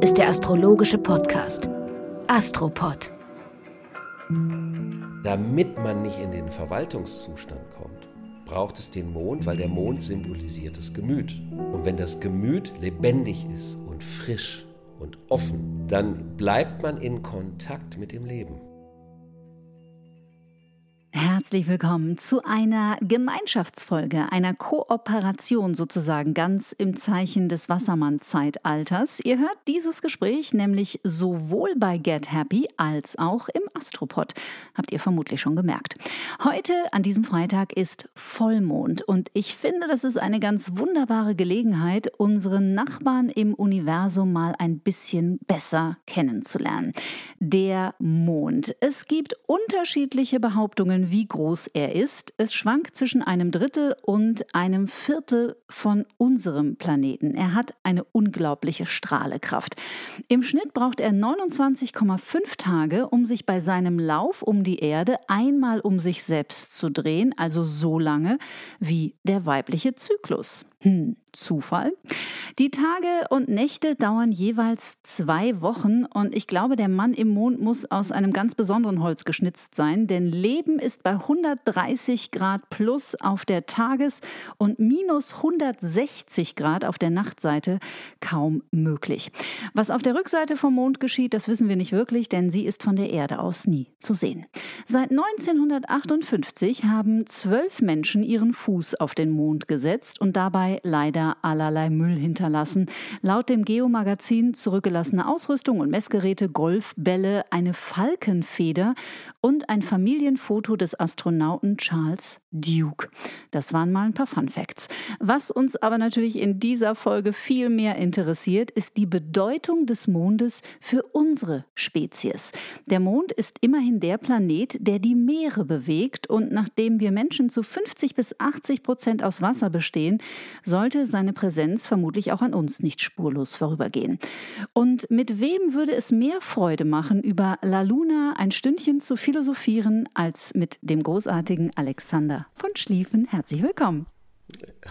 Ist der astrologische Podcast Astropod. Damit man nicht in den Verwaltungszustand kommt, braucht es den Mond, weil der Mond symbolisiert das Gemüt. Und wenn das Gemüt lebendig ist und frisch und offen, dann bleibt man in Kontakt mit dem Leben. Herzlich willkommen zu einer Gemeinschaftsfolge, einer Kooperation sozusagen ganz im Zeichen des Wassermann-Zeitalters. Ihr hört dieses Gespräch nämlich sowohl bei Get Happy als auch im Astropod. Habt ihr vermutlich schon gemerkt. Heute an diesem Freitag ist Vollmond und ich finde, das ist eine ganz wunderbare Gelegenheit, unseren Nachbarn im Universum mal ein bisschen besser kennenzulernen. Der Mond. Es gibt unterschiedliche Behauptungen, wie groß er ist. Es schwankt zwischen einem Drittel und einem Viertel von unserem Planeten. Er hat eine unglaubliche Strahlekraft. Im Schnitt braucht er 29,5 Tage, um sich bei seinem Lauf um die Erde einmal um sich selbst zu drehen, also so lange wie der weibliche Zyklus. Hm, Zufall. Die Tage und Nächte dauern jeweils zwei Wochen und ich glaube, der Mann im Mond muss aus einem ganz besonderen Holz geschnitzt sein, denn Leben ist bei 130 Grad plus auf der Tages- und minus 160 Grad auf der Nachtseite kaum möglich. Was auf der Rückseite vom Mond geschieht, das wissen wir nicht wirklich, denn sie ist von der Erde aus nie zu sehen. Seit 1958 haben zwölf Menschen ihren Fuß auf den Mond gesetzt und dabei dabei leider allerlei Müll hinterlassen. Laut dem Geo-Magazin zurückgelassene Ausrüstung und Messgeräte, Golfbälle, eine Falkenfeder und ein Familienfoto des Astronauten Charles Duke. Das waren mal ein paar Fun Facts. Was uns aber natürlich in dieser Folge viel mehr interessiert, ist die Bedeutung des Mondes für unsere Spezies. Der Mond ist immerhin der Planet, der die Meere bewegt und nachdem wir Menschen zu 50 bis 80 Prozent aus Wasser bestehen, sollte seine Präsenz vermutlich auch an uns nicht spurlos vorübergehen. Und mit wem würde es mehr Freude machen, über La Luna ein Stündchen zu philosophieren, als mit dem großartigen Alexander von Schlieffen? Herzlich willkommen.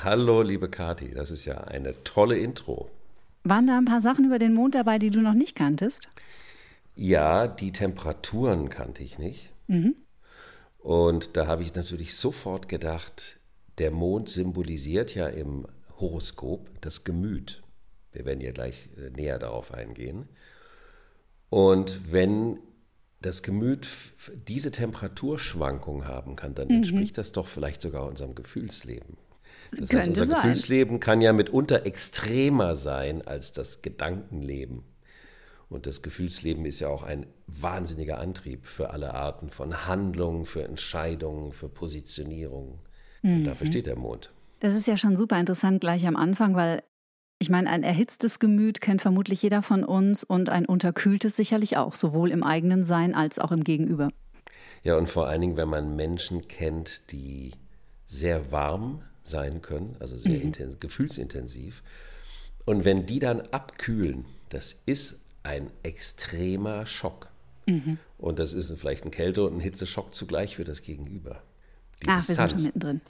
Hallo, liebe Kathi, das ist ja eine tolle Intro. Waren da ein paar Sachen über den Mond dabei, die du noch nicht kanntest? Ja, die Temperaturen kannte ich nicht. Mhm. Und da habe ich natürlich sofort gedacht, der Mond symbolisiert ja im Horoskop das Gemüt. Wir werden ja gleich äh, näher darauf eingehen. Und wenn das Gemüt diese Temperaturschwankung haben kann, dann mhm. entspricht das doch vielleicht sogar unserem Gefühlsleben. Das heißt, unser sein. Gefühlsleben kann ja mitunter extremer sein als das Gedankenleben. Und das Gefühlsleben ist ja auch ein wahnsinniger Antrieb für alle Arten von Handlungen, für Entscheidungen, für Positionierungen. Mhm. dafür steht der Mond. Das ist ja schon super interessant gleich am Anfang, weil ich meine, ein erhitztes Gemüt kennt vermutlich jeder von uns und ein unterkühltes sicherlich auch, sowohl im eigenen Sein als auch im Gegenüber. Ja, und vor allen Dingen, wenn man Menschen kennt, die sehr warm sein können, also sehr mhm. gefühlsintensiv, und wenn die dann abkühlen, das ist ein extremer Schock. Mhm. Und das ist vielleicht ein Kälte- und ein Hitzeschock zugleich für das Gegenüber. Die Ach, Distanz. wir sind schon mittendrin.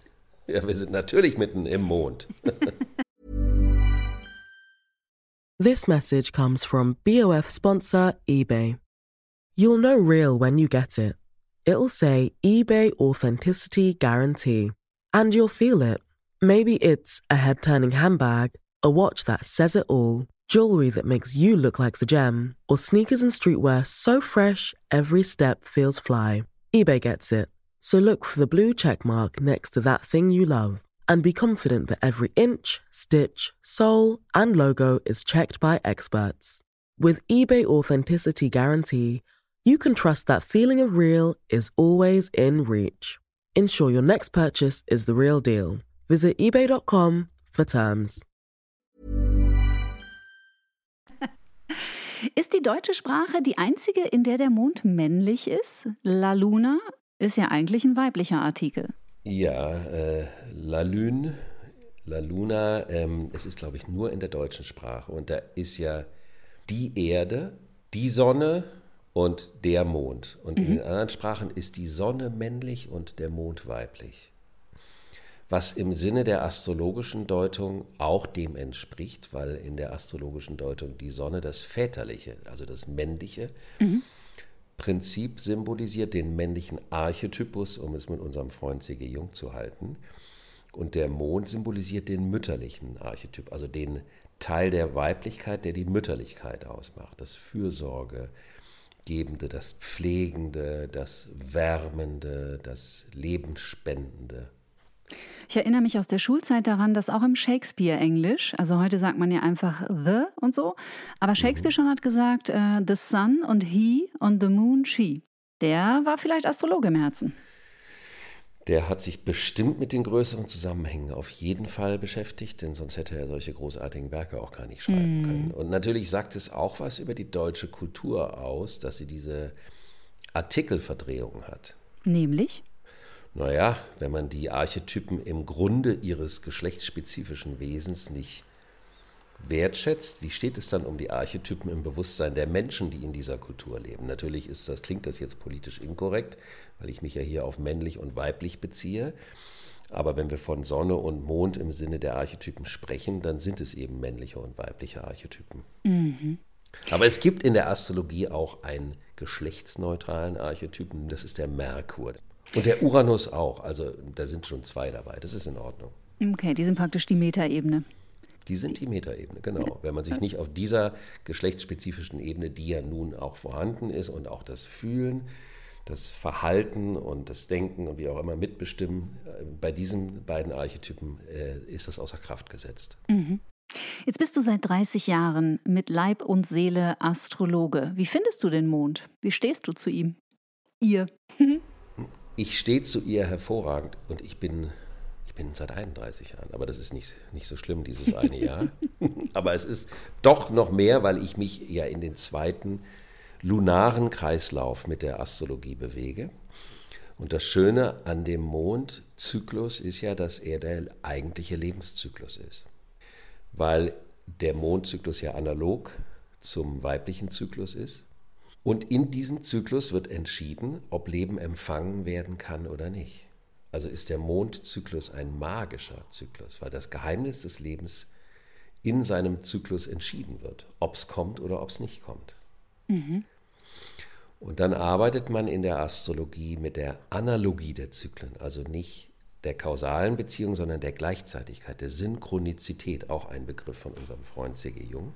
Ja, wir sind natürlich mitten im Mond. This message comes from BOF sponsor eBay. You'll know real when you get it. It'll say eBay Authenticity Guarantee. And you'll feel it. Maybe it's a head turning handbag, a watch that says it all, jewelry that makes you look like the gem, or sneakers and streetwear so fresh every step feels fly. eBay gets it. So look for the blue check mark next to that thing you love and be confident that every inch, stitch, sole, and logo is checked by experts. With eBay Authenticity Guarantee, you can trust that feeling of real is always in reach. Ensure your next purchase is the real deal. Visit eBay.com for terms. Ist die deutsche Sprache die einzige, in der der Mond männlich ist? La Luna Ist ja eigentlich ein weiblicher Artikel. Ja, äh, La Lune, La Luna, ähm, es ist, glaube ich, nur in der deutschen Sprache. Und da ist ja die Erde, die Sonne und der Mond. Und mhm. in den anderen Sprachen ist die Sonne männlich und der Mond weiblich. was im Sinne der astrologischen Deutung auch dem entspricht, weil in der astrologischen Deutung die Sonne das Väterliche, also das Männliche, mhm. Prinzip symbolisiert, den männlichen Archetypus, um es mit unserem Freund C.G. Jung zu halten. Und der Mond symbolisiert den mütterlichen Archetyp, also den Teil der Weiblichkeit, der die Mütterlichkeit ausmacht, das Fürsorgegebende, das Pflegende, das Wärmende, das Lebensspendende. Ich erinnere mich aus der Schulzeit daran, dass auch im Shakespeare-Englisch, also heute sagt man ja einfach the und so, aber Shakespeare schon hat gesagt, uh, the sun und he und the moon she. Der war vielleicht Astrologe im Herzen. Der hat sich bestimmt mit den größeren Zusammenhängen auf jeden Fall beschäftigt, denn sonst hätte er solche großartigen Werke auch gar nicht schreiben mm. können. Und natürlich sagt es auch was über die deutsche Kultur aus, dass sie diese Artikelverdrehung hat. Nämlich? Naja, wenn man die Archetypen im Grunde ihres geschlechtsspezifischen Wesens nicht wertschätzt, wie steht es dann um die Archetypen im Bewusstsein der Menschen, die in dieser Kultur leben? Natürlich ist das, klingt das jetzt politisch inkorrekt, weil ich mich ja hier auf männlich und weiblich beziehe. Aber wenn wir von Sonne und Mond im Sinne der Archetypen sprechen, dann sind es eben männliche und weibliche Archetypen. Mhm. Aber es gibt in der Astrologie auch einen geschlechtsneutralen Archetypen, das ist der Merkur. Und der Uranus auch. Also da sind schon zwei dabei. Das ist in Ordnung. Okay, die sind praktisch die Metaebene. Die sind die Metaebene, genau. Wenn man sich nicht auf dieser geschlechtsspezifischen Ebene, die ja nun auch vorhanden ist und auch das Fühlen, das Verhalten und das Denken und wie auch immer mitbestimmen, äh, bei diesen beiden Archetypen äh, ist das außer Kraft gesetzt. Mhm. Jetzt bist du seit 30 Jahren mit Leib und Seele Astrologe. Wie findest du den Mond? Wie stehst du zu ihm? Ihr. ich stehe zu ihr hervorragend und ich bin, ich bin seit 31 Jahren, aber das ist nicht, nicht so schlimm, dieses eine Jahr. aber es ist doch noch mehr, weil ich mich ja in den zweiten lunaren Kreislauf mit der Astrologie bewege. Und das Schöne an dem Mondzyklus ist ja, dass er der eigentliche Lebenszyklus ist. Weil der Mondzyklus ja analog zum weiblichen Zyklus ist. Und in diesem Zyklus wird entschieden, ob Leben empfangen werden kann oder nicht. Also ist der Mondzyklus ein magischer Zyklus, weil das Geheimnis des Lebens in seinem Zyklus entschieden wird, ob es kommt oder ob es nicht kommt. Mhm. Und dann arbeitet man in der Astrologie mit der Analogie der Zyklen, also nicht der kausalen Beziehung, sondern der Gleichzeitigkeit, der Synchronizität, auch ein Begriff von unserem Freund C.G. Jung.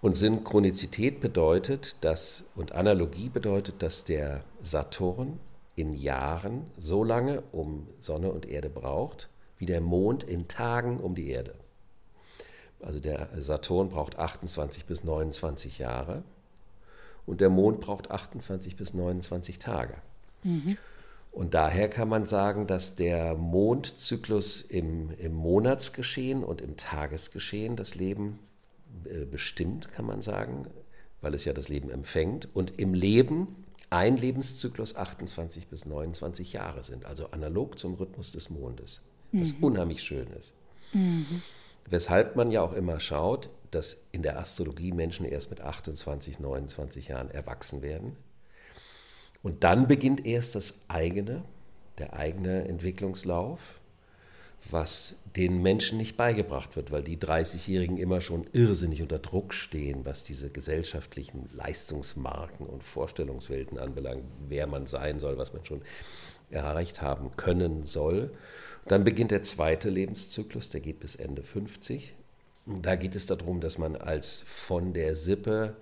Und Synchronizität bedeutet, dass, und Analogie bedeutet, dass der Saturn in Jahren so lange um Sonne und Erde braucht, wie der Mond in Tagen um die Erde. Also der Saturn braucht 28 bis 29 Jahre und der Mond braucht 28 bis 29 Tage. Mhm. Und daher kann man sagen, dass der Mondzyklus im, im Monatsgeschehen und im Tagesgeschehen das Leben bestimmt, kann man sagen, weil es ja das Leben empfängt. Und im Leben ein Lebenszyklus 28 bis 29 Jahre sind, also analog zum Rhythmus des Mondes, was mhm. unheimlich schön ist. Mhm. Weshalb man ja auch immer schaut, dass in der Astrologie Menschen erst mit 28, 29 Jahren erwachsen werden. Und dann beginnt erst das eigene, der eigene Entwicklungslauf was den Menschen nicht beigebracht wird, weil die 30-Jährigen immer schon irrsinnig unter Druck stehen, was diese gesellschaftlichen Leistungsmarken und Vorstellungswelten anbelangt, wer man sein soll, was man schon erreicht haben können soll. Dann beginnt der zweite Lebenszyklus, der geht bis Ende 50. Da geht es darum, dass man als von der Sippe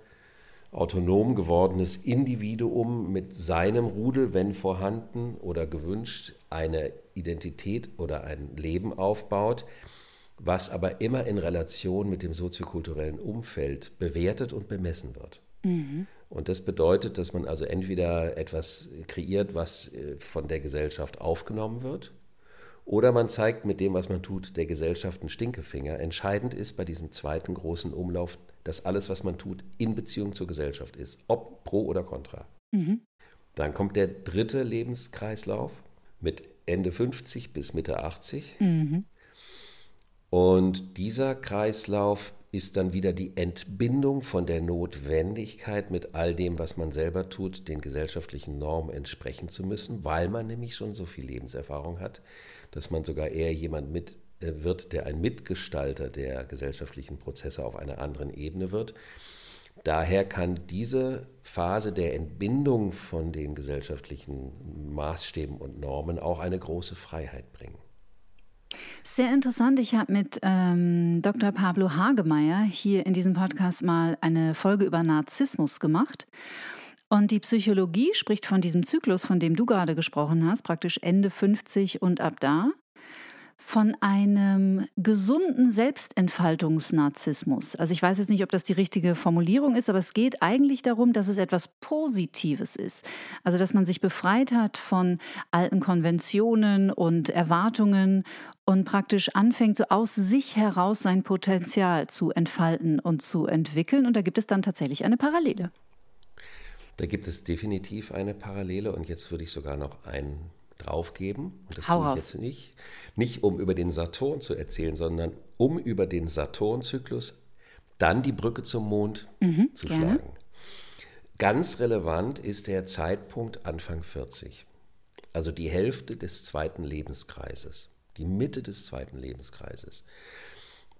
autonom gewordenes Individuum mit seinem Rudel, wenn vorhanden oder gewünscht, eine Identität oder ein Leben aufbaut, was aber immer in Relation mit dem soziokulturellen Umfeld bewertet und bemessen wird. Mhm. Und das bedeutet, dass man also entweder etwas kreiert, was äh, von der Gesellschaft aufgenommen wird, oder man zeigt mit dem, was man tut, der Gesellschaft einen Stinkefinger. Entscheidend ist bei diesem zweiten großen Umlauf, dass alles, was man tut, in Beziehung zur Gesellschaft ist, ob pro oder contra. Mhm. Dann kommt der dritte Lebenskreislauf mit Ende 50 bis Mitte 80. Mhm. Und dieser Kreislauf ist dann wieder die Entbindung von der Notwendigkeit, mit all dem, was man selber tut, den gesellschaftlichen Normen entsprechen zu müssen, weil man nämlich schon so viel Lebenserfahrung hat, dass man sogar eher jemand mit äh, wird, der ein Mitgestalter der gesellschaftlichen Prozesse auf einer anderen Ebene wird. Daher kann diese Phase der Entbindung von den gesellschaftlichen Maßstäben und Normen auch eine große Freiheit bringen. Sehr interessant. Ich habe mit ähm, Dr. Pablo Hagemeyer hier in diesem Podcast mal eine Folge über Narzissmus gemacht. Und die Psychologie spricht von diesem Zyklus, von dem du gerade gesprochen hast, praktisch Ende 50 und ab da von einem gesunden Selbstentfaltungsnarzissmus. Also ich weiß jetzt nicht, ob das die richtige Formulierung ist, aber es geht eigentlich darum, dass es etwas Positives ist. Also dass man sich befreit hat von alten Konventionen und Erwartungen und praktisch anfängt, so aus sich heraus sein Potenzial zu entfalten und zu entwickeln. Und da gibt es dann tatsächlich eine Parallele. Da gibt es definitiv eine Parallele und jetzt würde ich sogar noch einen draufgeben. Und das Hau tue ich jetzt nicht. Nicht um über den Saturn zu erzählen, sondern um über den Saturn-Zyklus dann die Brücke zum Mond zu gerne. schlagen. Ganz relevant ist der Zeitpunkt Anfang 40. Also die Hälfte des zweiten Lebenskreises, die Mitte des zweiten Lebenskreises.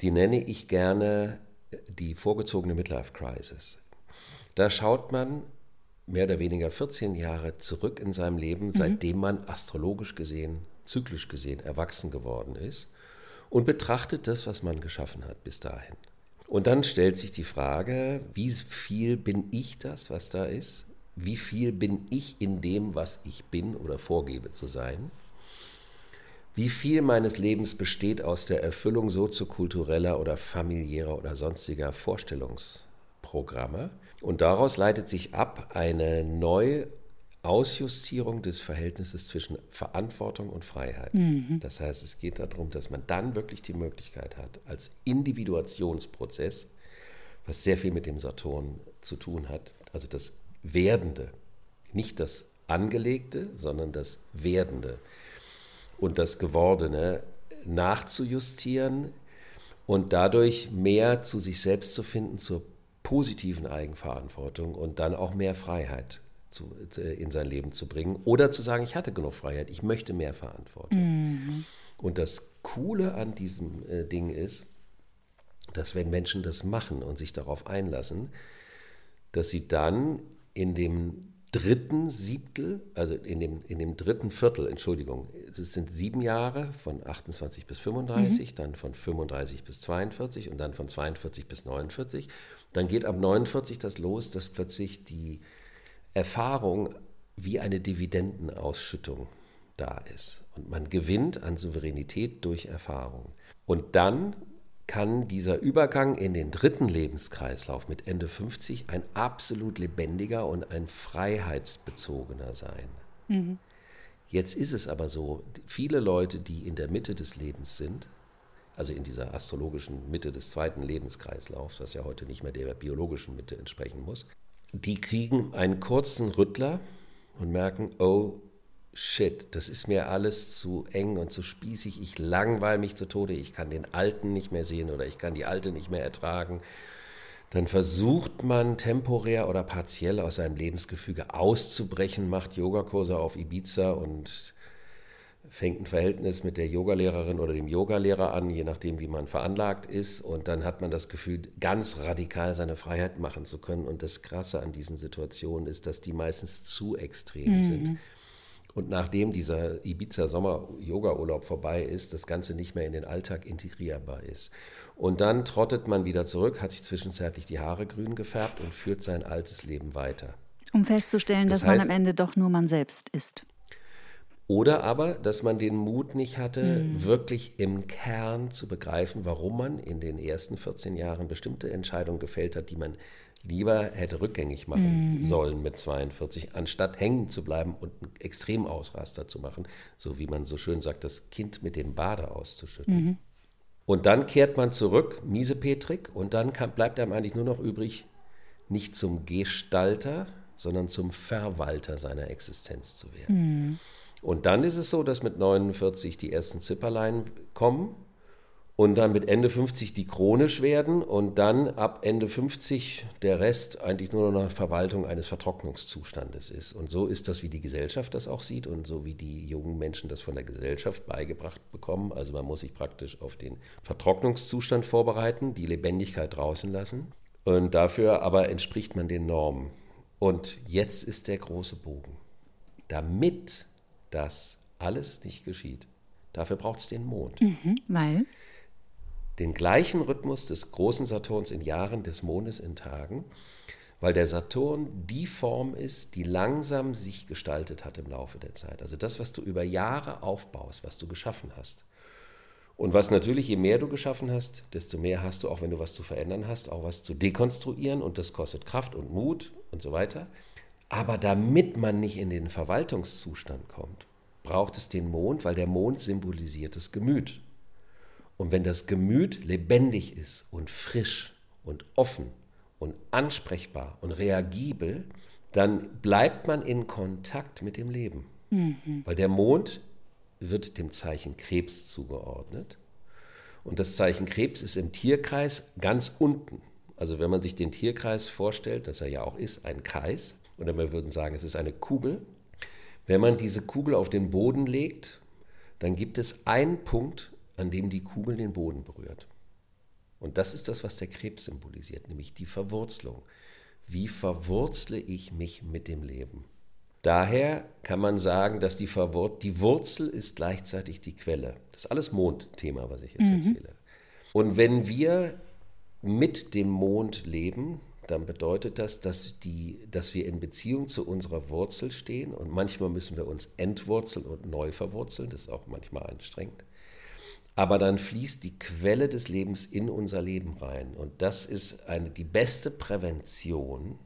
Die nenne ich gerne die vorgezogene Midlife Crisis. Da schaut man mehr oder weniger 14 Jahre zurück in seinem Leben, seitdem man astrologisch gesehen, zyklisch gesehen erwachsen geworden ist und betrachtet das, was man geschaffen hat bis dahin. Und dann stellt sich die Frage, wie viel bin ich das, was da ist? Wie viel bin ich in dem, was ich bin oder vorgebe zu sein? Wie viel meines Lebens besteht aus der Erfüllung soziokultureller oder familiärer oder sonstiger Vorstellungsprogramme? Und daraus leitet sich ab eine neue Ausjustierung des Verhältnisses zwischen Verantwortung und Freiheit. Das heißt, es geht darum, dass man dann wirklich die Möglichkeit hat, als Individuationsprozess, was sehr viel mit dem Saturn zu tun hat, also das Werdende, nicht das Angelegte, sondern das Werdende und das Gewordene nachzujustieren und dadurch mehr zu sich selbst zu finden, zur positiven Eigenverantwortung und dann auch mehr Freiheit zu, in sein Leben zu bringen. Oder zu sagen, ich hatte genug Freiheit, ich möchte mehr Verantwortung. Und das Coole an diesem äh, Ding ist, dass wenn Menschen das machen und sich darauf einlassen, dass sie dann in dem dritten Siebtel, also in dem, in dem dritten Viertel, Entschuldigung, es sind sieben Jahre von 28 bis 35, dann von 35 bis 42 und dann von 42 bis 49. Dann geht ab 49 das los, dass plötzlich die Erfahrung wie eine Dividendenausschüttung da ist. Und man gewinnt an Souveränität durch Erfahrung. Und dann kann dieser Übergang in den dritten Lebenskreislauf mit Ende 50 ein absolut lebendiger und ein freiheitsbezogener sein. Jetzt ist es aber so, viele Leute, die in der Mitte des Lebens sind, also in dieser astrologischen Mitte des zweiten Lebenskreislaufs, was ja heute nicht mehr der biologischen Mitte entsprechen muss, die kriegen einen kurzen Rüttler und merken, oh shit, das ist mir alles zu eng und zu spießig, ich langweile mich zu Tode, ich kann den Alten nicht mehr sehen oder ich kann die Alte nicht mehr ertragen. Dann versucht man temporär oder partiell aus seinem Lebensgefüge auszubrechen, macht Yogakurse auf Ibiza und fängt ein Verhältnis mit der Yogalehrerin oder dem Yogalehrer an, je nachdem, wie man veranlagt ist. Und dann hat man das Gefühl, ganz radikal seine Freiheit machen zu können. Und das Krasse an diesen Situationen ist, dass die meistens zu extrem sind. Und nachdem dieser Ibiza-Sommer-Yoga-Urlaub vorbei ist, das Ganze nicht mehr in den Alltag integrierbar ist. Und dann trottet man wieder zurück, hat sich zwischenzeitlich die Haare grün gefärbt und führt sein altes Leben weiter. Um festzustellen, Das dass man heißt- am Ende doch nur man selbst ist. Oder aber, dass man den Mut nicht hatte, wirklich im Kern zu begreifen, warum man in den ersten 14 Jahren bestimmte Entscheidungen gefällt hat, die man lieber hätte rückgängig machen sollen mit 42, anstatt hängen zu bleiben und einen Extremausraster zu machen, so wie man so schön sagt, das Kind mit dem Bade auszuschütten. Und dann kehrt man zurück, miesepetrig, und dann kann, bleibt einem eigentlich nur noch übrig, nicht zum Gestalter, sondern zum Verwalter seiner Existenz zu werden. Und dann ist es so, dass mit 49 die ersten Zipperlein kommen und dann mit Ende 50 die chronisch werden und dann ab Ende 50 der Rest eigentlich nur noch eine Verwaltung eines Vertrocknungszustandes ist. Und so ist das, wie die Gesellschaft das auch sieht und so wie die jungen Menschen das von der Gesellschaft beigebracht bekommen. Also man muss sich praktisch auf den Vertrocknungszustand vorbereiten, die Lebendigkeit draußen lassen. Und dafür aber entspricht man den Normen. Und jetzt ist der große Bogen. Damit das alles nicht geschieht, dafür braucht es den Mond. Mhm, weil? den gleichen Rhythmus des großen Saturns in Jahren, des Mondes in Tagen, weil der Saturn die Form ist, die langsam sich gestaltet hat im Laufe der Zeit. Also das, was du über Jahre aufbaust, was du geschaffen hast. Und was natürlich, je mehr du geschaffen hast, desto mehr hast du, auch wenn du was zu verändern hast, auch was zu dekonstruieren und das kostet Kraft und Mut und so weiter. Aber damit man nicht in den Verwaltungszustand kommt, braucht es den Mond, weil der Mond symbolisiert das Gemüt. Und wenn das Gemüt lebendig ist und frisch und offen und ansprechbar und reagibel, dann bleibt man in Kontakt mit dem Leben. Mhm. Weil der Mond wird dem Zeichen Krebs zugeordnet. Und das Zeichen Krebs ist im Tierkreis ganz unten. Also wenn man sich den Tierkreis vorstellt, dass er ja auch ist, ein Kreis, oder wir würden sagen, es ist eine Kugel. Wenn man diese Kugel auf den Boden legt, dann gibt es einen Punkt, an dem die Kugel den Boden berührt. Und das ist das, was der Krebs symbolisiert, nämlich die Verwurzelung. Wie verwurzle ich mich mit dem Leben? Daher kann man sagen, dass die, Verwur die Wurzel ist gleichzeitig die Quelle. Das ist alles Mondthema, was ich jetzt mhm. erzähle. Und wenn wir mit dem Mond leben, dann bedeutet das, dass, die, dass wir in Beziehung zu unserer Wurzel stehen und manchmal müssen wir uns entwurzeln und neu verwurzeln. Das ist auch manchmal anstrengend aber dann fließt die Quelle des Lebens in unser Leben rein. Und das ist eine, die beste Prävention,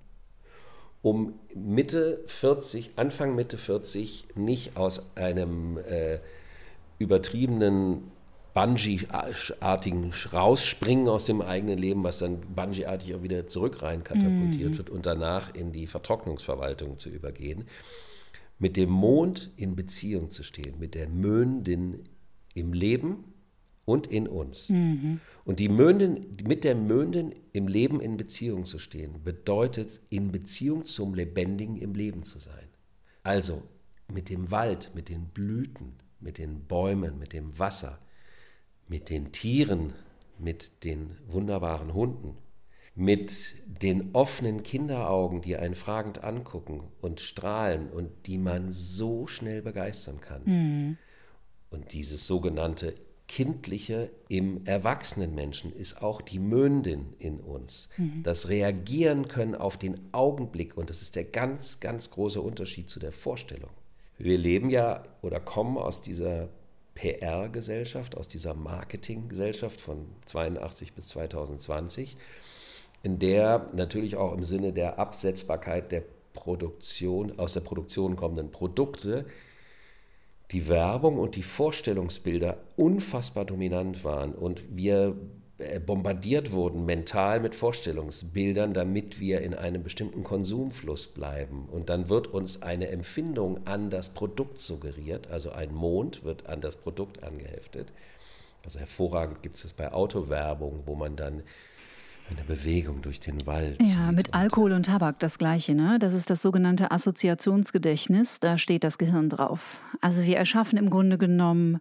um Mitte 40, Anfang Mitte 40 nicht aus einem äh, übertriebenen Bungee-artigen Rausspringen aus dem eigenen Leben, was dann Bungee-artig auch wieder zurück rein katapultiert mhm. wird und danach in die Vertrocknungsverwaltung zu übergehen, mit dem Mond in Beziehung zu stehen, mit der Möndin im Leben und in uns. Mhm. Und die Mönden, mit der Möndin im Leben in Beziehung zu stehen, bedeutet, in Beziehung zum Lebendigen im Leben zu sein. Also mit dem Wald, mit den Blüten, mit den Bäumen, mit dem Wasser, mit den Tieren, mit den wunderbaren Hunden, mit den offenen Kinderaugen, die einen fragend angucken und strahlen und die man so schnell begeistern kann. Mhm. Und dieses sogenannte Kindliche im erwachsenen Menschen ist auch die Möndin in uns. Mhm. Das Reagieren können auf den Augenblick und das ist der ganz, ganz große Unterschied zu der Vorstellung. Wir leben ja oder kommen aus dieser PR-Gesellschaft, aus dieser Marketinggesellschaft von 82 bis 2020, in der natürlich auch im Sinne der Absetzbarkeit der Produktion, aus der Produktion kommenden Produkte die Werbung und die Vorstellungsbilder unfassbar dominant waren. Und wir bombardiert wurden mental mit Vorstellungsbildern, damit wir in einem bestimmten Konsumfluss bleiben. Und dann wird uns eine Empfindung an das Produkt suggeriert, also ein Mond wird an das Produkt angeheftet. Also hervorragend gibt es das bei Autowerbung, wo man dann eine Bewegung durch den Wald. Ja, mit Alkohol und Tabak das gleiche, ne? Das ist das sogenannte Assoziationsgedächtnis, da steht das Gehirn drauf. Also wir erschaffen im Grunde genommen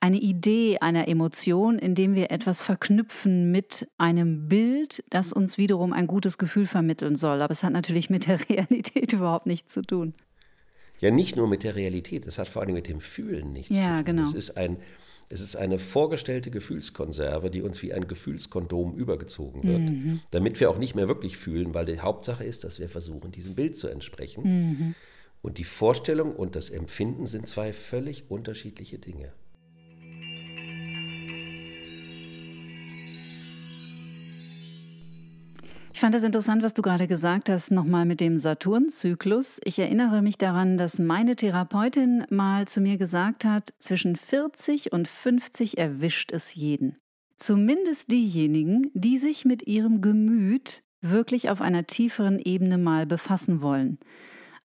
eine Idee einer Emotion, indem wir etwas verknüpfen mit einem Bild, das uns wiederum ein gutes Gefühl vermitteln soll. Aber es hat natürlich mit der Realität überhaupt nichts zu tun. Ja, nicht nur mit der Realität, es hat vor allem mit dem Fühlen nichts ja, zu tun. Genau. Es ist ein es ist eine vorgestellte Gefühlskonserve, die uns wie ein Gefühlskondom übergezogen wird, mhm. damit wir auch nicht mehr wirklich fühlen, weil die Hauptsache ist, dass wir versuchen, diesem Bild zu entsprechen. Mhm. Und die Vorstellung und das Empfinden sind zwei völlig unterschiedliche Dinge. Ich fand es interessant, was du gerade gesagt hast, nochmal mit dem Saturnzyklus. Ich erinnere mich daran, dass meine Therapeutin mal zu mir gesagt hat, zwischen 40 und 50 erwischt es jeden. Zumindest diejenigen, die sich mit ihrem Gemüt wirklich auf einer tieferen Ebene mal befassen wollen.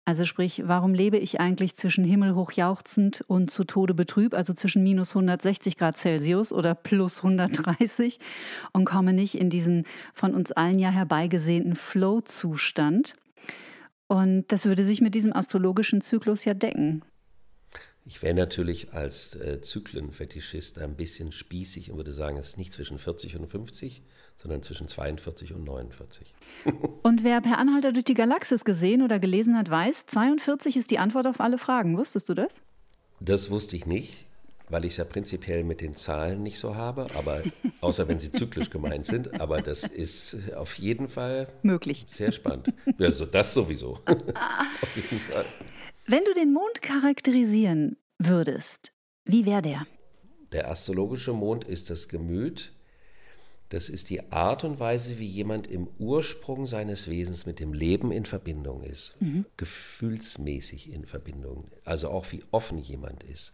Also sprich, warum lebe ich eigentlich zwischen himmelhoch jauchzend und zu Tode betrübt, also zwischen minus 160 Grad Celsius oder plus 130 und komme nicht in diesen von uns allen ja herbeigesehnten Flow-Zustand? Und das würde sich mit diesem astrologischen Zyklus ja decken. Ich wäre natürlich als äh, Zyklenfetischist ein bisschen spießig und würde sagen, es ist nicht zwischen 40 und 50, sondern zwischen 42 und 49. und wer per Anhalter durch die Galaxis gesehen oder gelesen hat, weiß, 42 ist die Antwort auf alle Fragen. Wusstest du das? Das wusste ich nicht, weil ich es ja prinzipiell mit den Zahlen nicht so habe, aber außer wenn sie zyklisch gemeint sind. Aber das ist auf jeden Fall möglich. Sehr spannend. Also das sowieso. auf jeden Fall. Wenn du den Mond charakterisieren würdest, wie wäre der? Der astrologische Mond ist das Gemüt. Das ist die Art und Weise, wie jemand im Ursprung seines Wesens mit dem Leben in Verbindung ist, mhm. gefühlsmäßig in Verbindung, also auch wie offen jemand ist,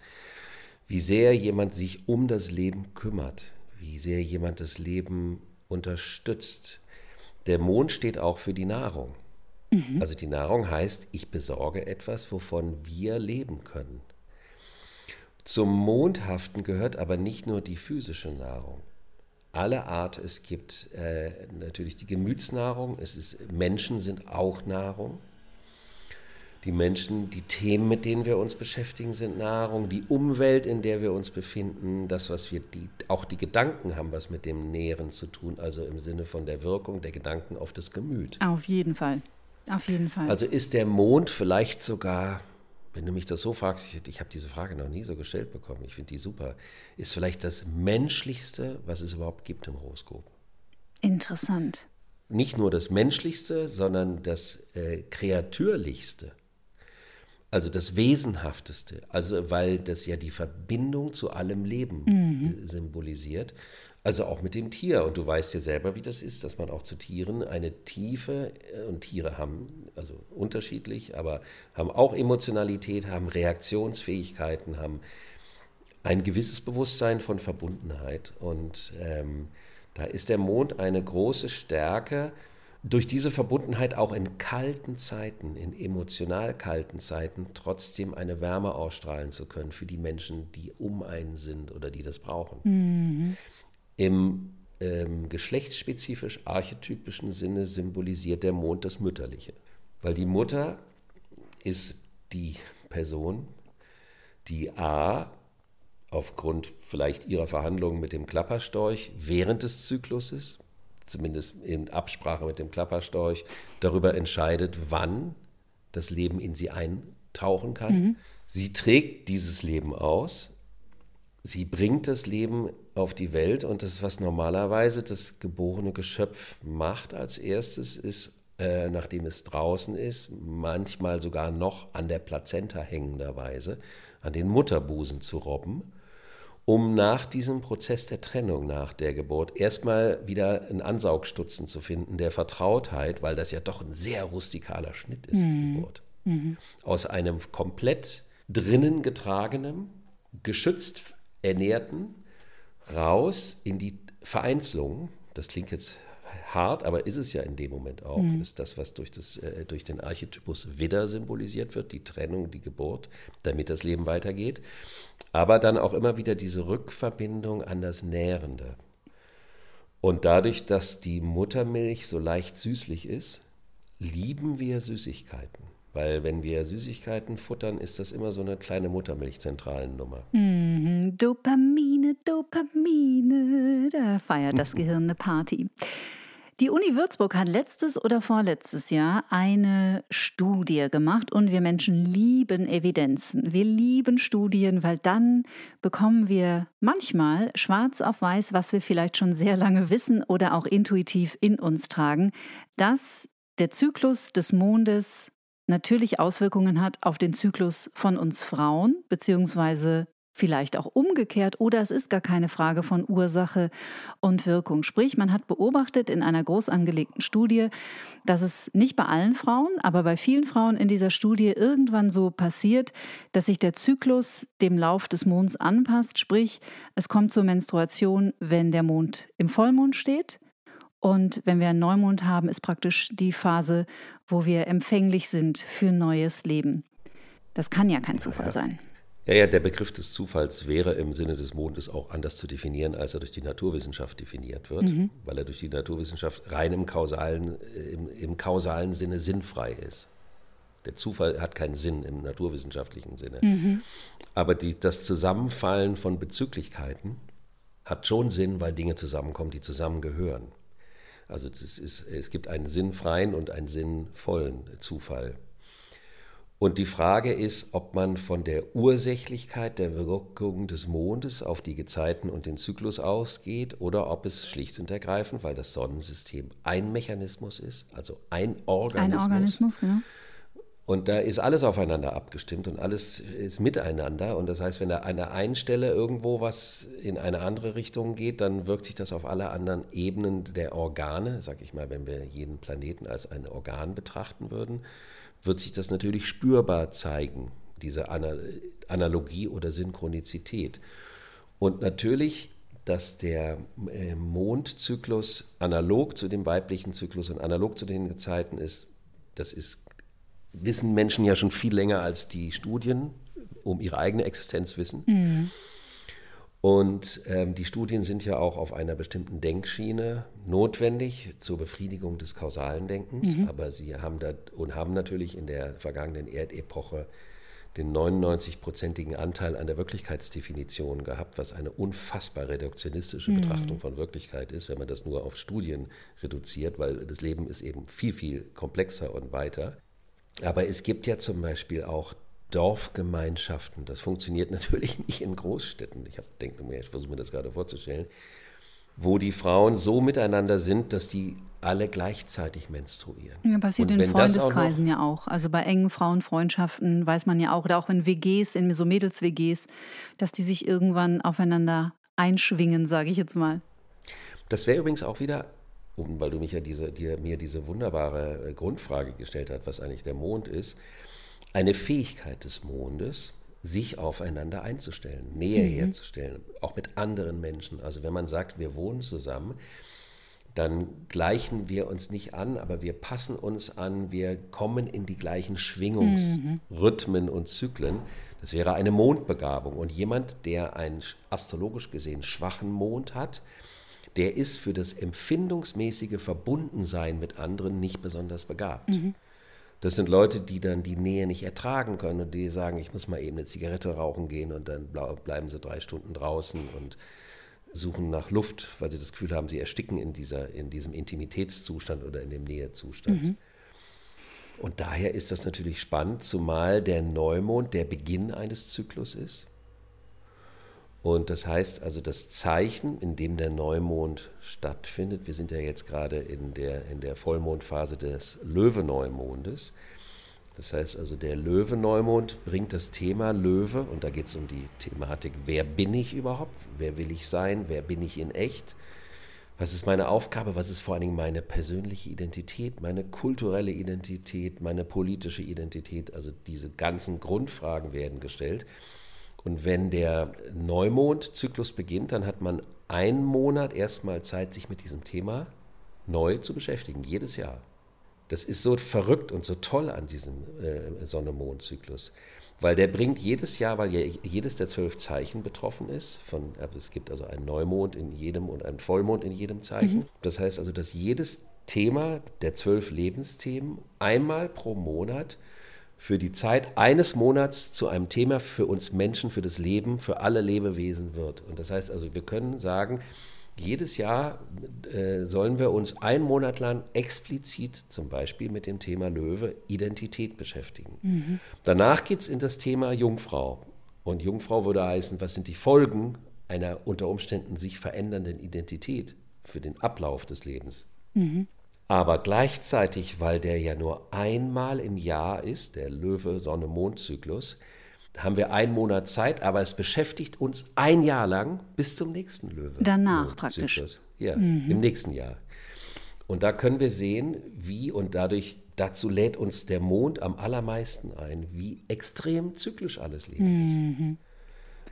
wie sehr jemand sich um das Leben kümmert, wie sehr jemand das Leben unterstützt. Der Mond steht auch für die Nahrung. Mhm. Also die Nahrung heißt, ich besorge etwas, wovon wir leben können. Zum Mondhaften gehört aber nicht nur die physische Nahrung. Alle Art, es gibt äh, natürlich die Gemütsnahrung, es ist, Menschen sind auch Nahrung. Die Menschen, die Themen, mit denen wir uns beschäftigen, sind Nahrung. Die Umwelt, in der wir uns befinden, das, was wir, die, auch die Gedanken haben was mit dem Nähren zu tun, also im Sinne von der Wirkung der Gedanken auf das Gemüt. Auf jeden Fall. Auf jeden Fall. Also ist der Mond vielleicht sogar, wenn du mich das so fragst, ich, ich habe diese Frage noch nie so gestellt bekommen, ich finde die super, ist vielleicht das menschlichste, was es überhaupt gibt im Horoskop. Interessant. Nicht nur das menschlichste, sondern das äh, kreatürlichste. Also das Wesenhafteste, also weil das ja die Verbindung zu allem Leben mhm. symbolisiert. Also auch mit dem Tier. Und du weißt ja selber, wie das ist, dass man auch zu Tieren eine Tiefe, äh, und Tiere haben, also unterschiedlich, aber haben auch Emotionalität, haben Reaktionsfähigkeiten, haben ein gewisses Bewusstsein von Verbundenheit. Und ähm, da ist der Mond eine große Stärke, durch diese Verbundenheit auch in kalten Zeiten, in emotional kalten Zeiten, trotzdem eine Wärme ausstrahlen zu können für die Menschen, die um einen sind oder die das brauchen. Mhm. Im ähm, geschlechtsspezifisch archetypischen Sinne symbolisiert der Mond das Mütterliche. Weil die Mutter ist die Person, die A, aufgrund vielleicht ihrer Verhandlungen mit dem Klapperstorch während des Zykluses, zumindest in Absprache mit dem Klapperstorch, darüber entscheidet, wann das Leben in sie eintauchen kann. Mhm. Sie trägt dieses Leben aus, sie bringt das Leben auf die Welt und das, was normalerweise das geborene Geschöpf macht als erstes, ist, äh, nachdem es draußen ist, manchmal sogar noch an der Plazenta hängenderweise, an den Mutterbusen zu robben, um nach diesem Prozess der Trennung nach der Geburt erstmal wieder einen Ansaugstutzen zu finden, der Vertrautheit, weil das ja doch ein sehr rustikaler Schnitt ist, mhm. die Geburt. Mhm. Aus einem komplett drinnen getragenen, geschützt ernährten, raus in die Vereinzelung. Das klingt jetzt hart, aber ist es ja in dem Moment auch. Mhm. Ist das, was durch, das, äh, durch den Archetypus Widder symbolisiert wird, die Trennung, die Geburt, damit das Leben weitergeht. Aber dann auch immer wieder diese Rückverbindung an das Nährende. Und dadurch, dass die Muttermilch so leicht süßlich ist, lieben wir Süßigkeiten. Weil wenn wir Süßigkeiten futtern, ist das immer so eine kleine Muttermilchzentralennummer. Mhm. Dopamine, Dopamine, da feiert das Gehirn eine Party. Die Uni Würzburg hat letztes oder vorletztes Jahr eine Studie gemacht und wir Menschen lieben Evidenzen. Wir lieben Studien, weil dann bekommen wir manchmal schwarz auf weiß, was wir vielleicht schon sehr lange wissen oder auch intuitiv in uns tragen, dass der Zyklus des Mondes natürlich Auswirkungen hat auf den Zyklus von uns Frauen, beziehungsweise vielleicht auch umgekehrt oder es ist gar keine Frage von Ursache und Wirkung. Sprich, man hat beobachtet in einer groß angelegten Studie, dass es nicht bei allen Frauen, aber bei vielen Frauen in dieser Studie irgendwann so passiert, dass sich der Zyklus dem Lauf des Monds anpasst. Sprich, es kommt zur Menstruation, wenn der Mond im Vollmond steht Und wenn wir einen Neumond haben, ist praktisch die Phase, wo wir empfänglich sind für neues Leben. Das kann ja kein Zufall ja. sein. Ja, ja, der Begriff des Zufalls wäre im Sinne des Mondes auch anders zu definieren, als er durch die Naturwissenschaft definiert wird, mhm. weil er durch die Naturwissenschaft rein im kausalen, im, im kausalen Sinne sinnfrei ist. Der Zufall hat keinen Sinn im naturwissenschaftlichen Sinne. Mhm. Aber die, das Zusammenfallen von Bezüglichkeiten hat schon Sinn, weil Dinge zusammenkommen, die zusammengehören. Also ist, es gibt einen sinnfreien und einen sinnvollen Zufall. Und die Frage ist, ob man von der Ursächlichkeit der Wirkung des Mondes auf die Gezeiten und den Zyklus ausgeht oder ob es schlicht und ergreifend, weil das Sonnensystem ein Mechanismus ist, also ein Organismus. Ein Organismus, genau. Und da ist alles aufeinander abgestimmt und alles ist miteinander. Und das heißt, wenn da an der einen Stelle irgendwo was in eine andere Richtung geht, dann wirkt sich das auf alle anderen Ebenen der Organe, sag ich mal, wenn wir jeden Planeten als ein Organ betrachten würden wird sich das natürlich spürbar zeigen, diese Analogie oder Synchronizität. Und natürlich, dass der äh, Mondzyklus analog zu dem weiblichen Zyklus und analog zu den Gezeiten ist, das ist, wissen Menschen ja schon viel länger als die Studien um ihre eigene Existenz wissen. Mhm. Und ähm, die Studien sind ja auch auf einer bestimmten Denkschiene notwendig zur Befriedigung des kausalen Denkens. Mhm. Aber sie haben da und haben natürlich in der vergangenen Erdepoche den 99-prozentigen Anteil an der Wirklichkeitsdefinition gehabt, was eine unfassbar reduktionistische mhm. Betrachtung von Wirklichkeit ist, wenn man das nur auf Studien reduziert, weil das Leben ist eben viel, viel komplexer und weiter. Aber es gibt ja zum Beispiel auch Dorfgemeinschaften. Das funktioniert natürlich nicht in Großstädten. Ich denke mir, ich versuche mir das gerade vorzustellen, wo die Frauen so miteinander sind, dass die alle gleichzeitig menstruieren. Ja, passiert in Freundeskreisen auch ja auch. Also bei engen Frauenfreundschaften weiß man ja auch, oder auch in WGs, in so Mädels-WGs, dass die sich irgendwann aufeinander einschwingen, sage ich jetzt mal. Das wäre übrigens auch wieder, weil du mich ja diese, dir, mir diese wunderbare Grundfrage gestellt hast, was eigentlich der Mond ist eine Fähigkeit des Mondes, sich aufeinander einzustellen, Nähe mhm. herzustellen, auch mit anderen Menschen. Also wenn man sagt, wir wohnen zusammen, dann gleichen wir uns nicht an, aber wir passen uns an, wir kommen in die gleichen Schwingungsrhythmen mhm. und Zyklen. Das wäre eine Mondbegabung. Und jemand, der einen astrologisch gesehen schwachen Mond hat, der ist für das empfindungsmäßige Verbundensein mit anderen nicht besonders begabt. Mhm. Das sind Leute, die dann die Nähe nicht ertragen können und die sagen, ich muss mal eben eine Zigarette rauchen gehen und dann bleiben sie drei Stunden draußen und suchen nach Luft, weil sie das Gefühl haben, sie ersticken in, dieser, in diesem Intimitätszustand oder in dem Nähezustand. Mhm. Und daher ist das natürlich spannend, zumal der Neumond der Beginn eines Zyklus ist. Und das heißt also, das Zeichen, in dem der Neumond stattfindet, wir sind ja jetzt gerade in der, in der Vollmondphase des Löwe-Neumondes. Das heißt also, der Löwe-Neumond bringt das Thema Löwe, und da geht es um die Thematik, wer bin ich überhaupt? Wer will ich sein? Wer bin ich in echt? Was ist meine Aufgabe? Was ist vor allen Dingen meine persönliche Identität, meine kulturelle Identität, meine politische Identität? Also diese ganzen Grundfragen werden gestellt. Und wenn der Neumondzyklus beginnt, dann hat man einen Monat erstmal Zeit, sich mit diesem Thema neu zu beschäftigen, jedes Jahr. Das ist so verrückt und so toll an diesem äh, Sonne-Mond-Zyklus, weil der bringt jedes Jahr, weil jedes der zwölf Zeichen betroffen ist, von, also es gibt also einen Neumond in jedem und einen Vollmond in jedem Zeichen. Mhm. Das heißt also, dass jedes Thema der zwölf Lebensthemen einmal pro Monat für die Zeit eines Monats zu einem Thema für uns Menschen, für das Leben, für alle Lebewesen wird. Und das heißt also, wir können sagen, jedes Jahr äh, sollen wir uns einen Monat lang explizit zum Beispiel mit dem Thema Löwe Identität beschäftigen. Mhm. Danach geht es in das Thema Jungfrau. Und Jungfrau würde heißen, was sind die Folgen einer unter Umständen sich verändernden Identität für den Ablauf des Lebens. Mhm. Aber gleichzeitig, weil der ja nur einmal im Jahr ist, der Löwe-Sonne-Mond-Zyklus, haben wir einen Monat Zeit, aber es beschäftigt uns ein Jahr lang bis zum nächsten Löwe. Danach praktisch. Ja, mhm. im nächsten Jahr. Und da können wir sehen, wie und dadurch, dazu lädt uns der Mond am allermeisten ein, wie extrem zyklisch alles Leben mhm. ist.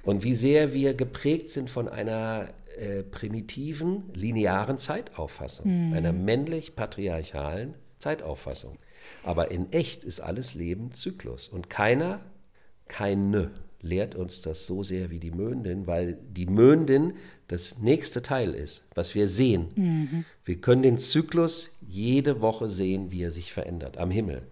Und wie sehr wir geprägt sind von einer äh, primitiven, linearen Zeitauffassung, mhm. einer männlich-patriarchalen Zeitauffassung. Aber in echt ist alles Leben Zyklus. Und keiner, keine lehrt uns das so sehr wie die Möndin, weil die Möndin das nächste Teil ist, was wir sehen. Mhm. Wir können den Zyklus jede Woche sehen, wie er sich verändert am Himmel.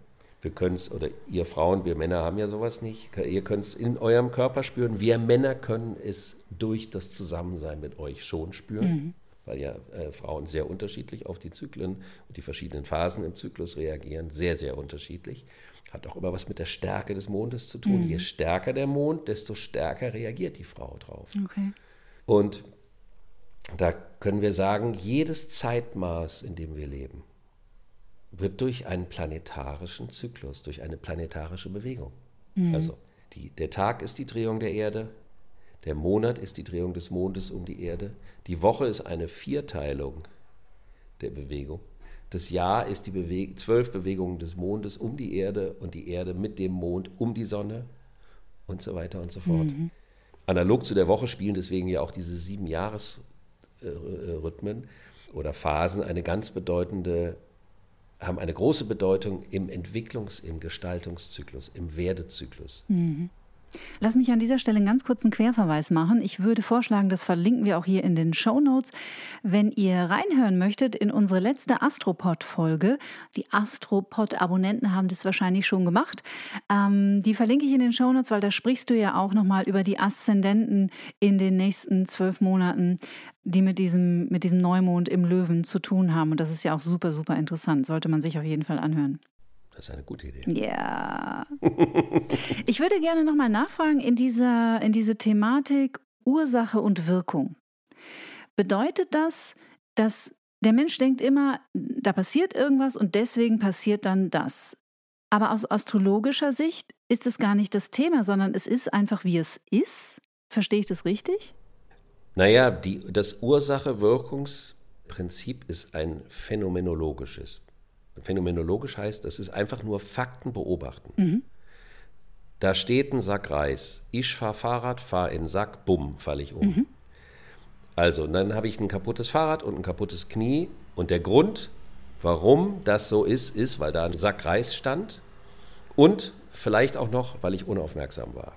Wir können es, oder ihr Frauen, wir Männer haben ja sowas nicht. Ihr könnt es in eurem Körper spüren. Wir Männer können es durch das Zusammensein mit euch schon spüren, mhm. weil ja äh, Frauen sehr unterschiedlich auf die Zyklen und die verschiedenen Phasen im Zyklus reagieren. Sehr, sehr unterschiedlich. Hat auch immer was mit der Stärke des Mondes zu tun. Mhm. Je stärker der Mond, desto stärker reagiert die Frau drauf. Okay. Und da können wir sagen, jedes Zeitmaß, in dem wir leben, wird durch einen planetarischen Zyklus, durch eine planetarische Bewegung. Mhm. Also die, der Tag ist die Drehung der Erde, der Monat ist die Drehung des Mondes um die Erde, die Woche ist eine Vierteilung der Bewegung. Das Jahr ist die Bewe zwölf Bewegungen des Mondes um die Erde und die Erde mit dem Mond um die Sonne und so weiter und so fort. Mhm. Analog zu der Woche spielen deswegen ja auch diese sieben Jahresrhythmen oder Phasen eine ganz bedeutende haben eine große Bedeutung im Entwicklungs-, im Gestaltungszyklus, im Werdezyklus. Mhm. Lass mich an dieser Stelle einen ganz kurzen Querverweis machen. Ich würde vorschlagen, das verlinken wir auch hier in den Show Notes. Wenn ihr reinhören möchtet in unsere letzte Astropod-Folge, die Astropod-Abonnenten haben das wahrscheinlich schon gemacht, ähm, die verlinke ich in den Show Notes, weil da sprichst du ja auch nochmal über die Aszendenten in den nächsten zwölf Monaten, die mit diesem, mit diesem Neumond im Löwen zu tun haben. Und das ist ja auch super, super interessant. Sollte man sich auf jeden Fall anhören. Das ist eine gute Idee. Ja. ich würde gerne nochmal nachfragen in, dieser, in diese Thematik Ursache und Wirkung. Bedeutet das, dass der Mensch denkt immer, da passiert irgendwas und deswegen passiert dann das. Aber aus astrologischer Sicht ist es gar nicht das Thema, sondern es ist einfach, wie es ist. Verstehe ich das richtig? Naja, die, das Ursache-Wirkungsprinzip ist ein phänomenologisches. Phänomenologisch heißt, das ist einfach nur Fakten beobachten. Mhm. Da steht ein Sack Reis. Ich fahre Fahrrad, fahre in Sack, bumm, falle ich um. Mhm. Also, dann habe ich ein kaputtes Fahrrad und ein kaputtes Knie. Und der Grund, warum das so ist, ist, weil da ein Sack Reis stand und vielleicht auch noch, weil ich unaufmerksam war.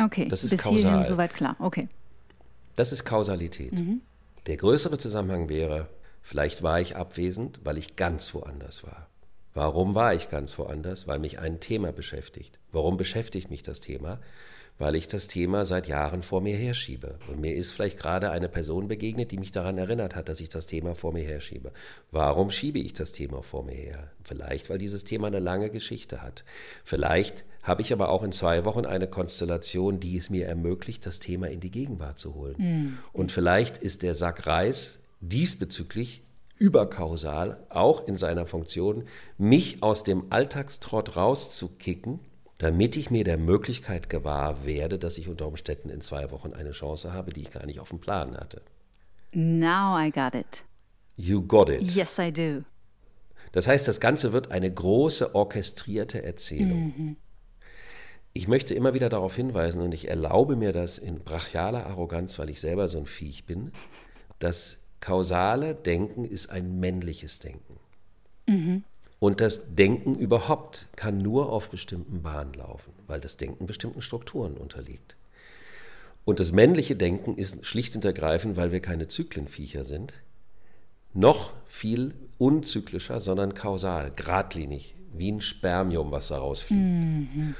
Okay, das ist bis kausal. hierhin soweit klar. Okay. Das ist Kausalität. Mhm. Der größere Zusammenhang wäre, Vielleicht war ich abwesend, weil ich ganz woanders war. Warum war ich ganz woanders? Weil mich ein Thema beschäftigt. Warum beschäftigt mich das Thema? Weil ich das Thema seit Jahren vor mir herschiebe. Und mir ist vielleicht gerade eine Person begegnet, die mich daran erinnert hat, dass ich das Thema vor mir herschiebe. Warum schiebe ich das Thema vor mir her? Vielleicht, weil dieses Thema eine lange Geschichte hat. Vielleicht habe ich aber auch in zwei Wochen eine Konstellation, die es mir ermöglicht, das Thema in die Gegenwart zu holen. Mhm. Und vielleicht ist der Sack Reis diesbezüglich überkausal, auch in seiner Funktion, mich aus dem Alltagstrott rauszukicken, damit ich mir der Möglichkeit gewahr werde, dass ich unter Umständen in zwei Wochen eine Chance habe, die ich gar nicht auf dem Plan hatte. Now I got it. You got it. Yes, I do. Das heißt, das Ganze wird eine große orchestrierte Erzählung. Mhm. Ich möchte immer wieder darauf hinweisen, und ich erlaube mir das in brachialer Arroganz, weil ich selber so ein Viech bin, dass kausale Denken ist ein männliches Denken. Mhm. Und das Denken überhaupt kann nur auf bestimmten Bahnen laufen, weil das Denken bestimmten Strukturen unterliegt. Und das männliche Denken ist schlicht und ergreifend, weil wir keine Zyklenviecher sind, noch viel unzyklischer, sondern kausal, geradlinig, wie ein Spermium, was da rausfliegt. Mhm.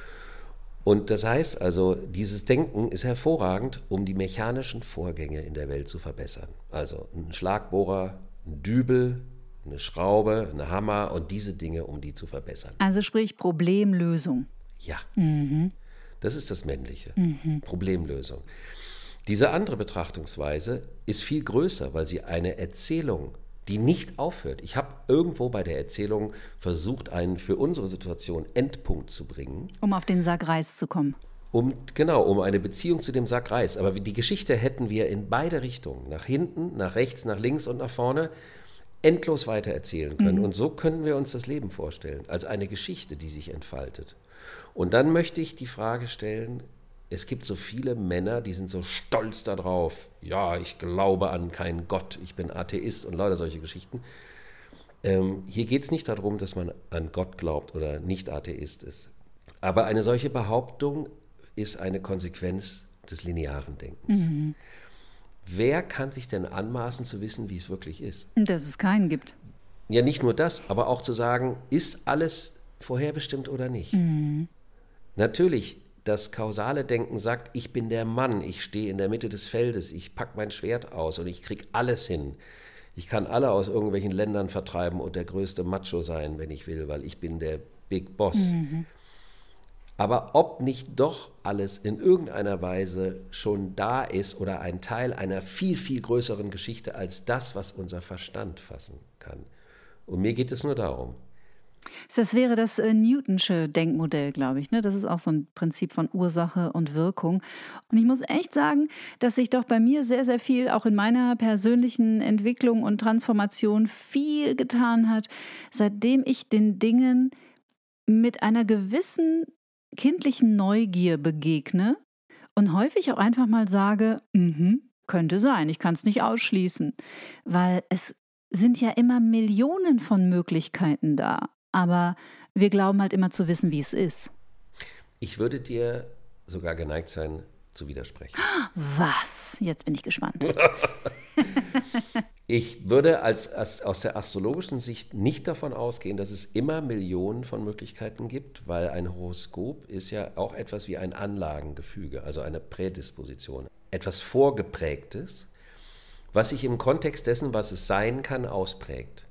Und das heißt also, dieses Denken ist hervorragend, um die mechanischen Vorgänge in der Welt zu verbessern. Also ein Schlagbohrer, ein Dübel, eine Schraube, ein Hammer und diese Dinge, um die zu verbessern. Also sprich Problemlösung. Ja. Mhm. Das ist das Männliche. Mhm. Problemlösung. Diese andere Betrachtungsweise ist viel größer, weil sie eine Erzählung die nicht aufhört. Ich habe irgendwo bei der Erzählung versucht, einen für unsere Situation Endpunkt zu bringen. Um auf den Sack Reis zu kommen. Um, genau, um eine Beziehung zu dem Sack Reis. Aber die Geschichte hätten wir in beide Richtungen, nach hinten, nach rechts, nach links und nach vorne, endlos weiter erzählen können. Mhm. Und so können wir uns das Leben vorstellen, als eine Geschichte, die sich entfaltet. Und dann möchte ich die Frage stellen, es gibt so viele Männer, die sind so stolz darauf. Ja, ich glaube an keinen Gott, ich bin Atheist und lauter solche Geschichten. Ähm, hier geht es nicht darum, dass man an Gott glaubt oder nicht Atheist ist. Aber eine solche Behauptung ist eine Konsequenz des linearen Denkens. Mhm. Wer kann sich denn anmaßen zu wissen, wie es wirklich ist? Dass es keinen gibt. Ja, nicht nur das, aber auch zu sagen, ist alles vorherbestimmt oder nicht? Mhm. Natürlich, das kausale Denken sagt, ich bin der Mann, ich stehe in der Mitte des Feldes, ich packe mein Schwert aus und ich kriege alles hin. Ich kann alle aus irgendwelchen Ländern vertreiben und der größte Macho sein, wenn ich will, weil ich bin der Big Boss. Mhm. Aber ob nicht doch alles in irgendeiner Weise schon da ist oder ein Teil einer viel, viel größeren Geschichte als das, was unser Verstand fassen kann. Und mir geht es nur darum. Das wäre das äh, Newtonsche Denkmodell, glaube ich. Ne? Das ist auch so ein Prinzip von Ursache und Wirkung. Und ich muss echt sagen, dass sich doch bei mir sehr, sehr viel auch in meiner persönlichen Entwicklung und Transformation viel getan hat, seitdem ich den Dingen mit einer gewissen kindlichen Neugier begegne und häufig auch einfach mal sage, mhm, könnte sein, ich kann es nicht ausschließen, weil es sind ja immer Millionen von Möglichkeiten da, aber wir glauben halt immer zu wissen, wie es ist. Ich würde dir sogar geneigt sein, zu widersprechen. Was? Jetzt bin ich gespannt. Ich würde als, als, aus der astrologischen Sicht nicht davon ausgehen, dass es immer Millionen von Möglichkeiten gibt, weil ein Horoskop ist ja auch etwas wie ein Anlagengefüge, also eine Prädisposition, etwas Vorgeprägtes, was sich im Kontext dessen, was es sein kann, ausprägt.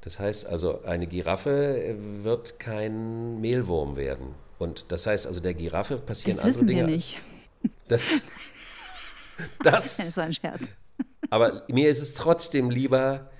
Das heißt also, eine Giraffe wird kein Mehlwurm werden. Und das heißt also, der Giraffe passieren das andere Dinge. Das wissen wir nicht. Das, das, das ist ein Scherz. Aber mir ist es trotzdem lieber,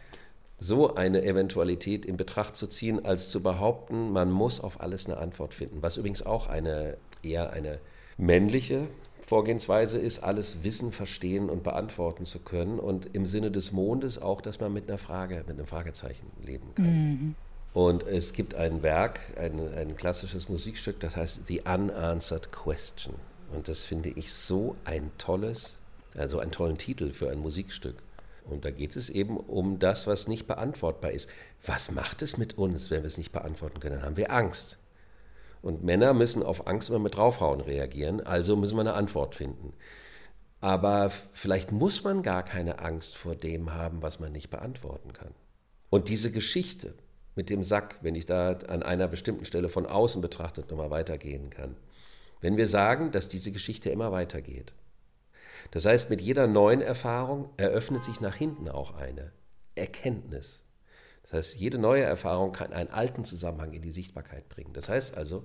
so eine Eventualität in Betracht zu ziehen, als zu behaupten, man muss auf alles eine Antwort finden. Was übrigens auch eine eher eine männliche Vorgehensweise ist, alles wissen, verstehen und beantworten zu können. Und im Sinne des Mondes auch, dass man mit einer Frage, mit einem Fragezeichen leben kann. Mhm. Und es gibt ein Werk, ein, ein klassisches Musikstück, das heißt The Unanswered Question. Und das finde ich so ein tolles also einen tollen Titel für ein Musikstück. Und da geht es eben um das, was nicht beantwortbar ist. Was macht es mit uns, wenn wir es nicht beantworten können? Dann haben wir Angst. Und Männer müssen auf Angst immer mit draufhauen reagieren, also müssen wir eine Antwort finden. Aber vielleicht muss man gar keine Angst vor dem haben, was man nicht beantworten kann. Und diese Geschichte mit dem Sack, wenn ich da an einer bestimmten Stelle von außen betrachtet nochmal weitergehen kann, wenn wir sagen, dass diese Geschichte immer weitergeht, das heißt, mit jeder neuen Erfahrung eröffnet sich nach hinten auch eine Erkenntnis. Das heißt, jede neue Erfahrung kann einen alten Zusammenhang in die Sichtbarkeit bringen. Das heißt also,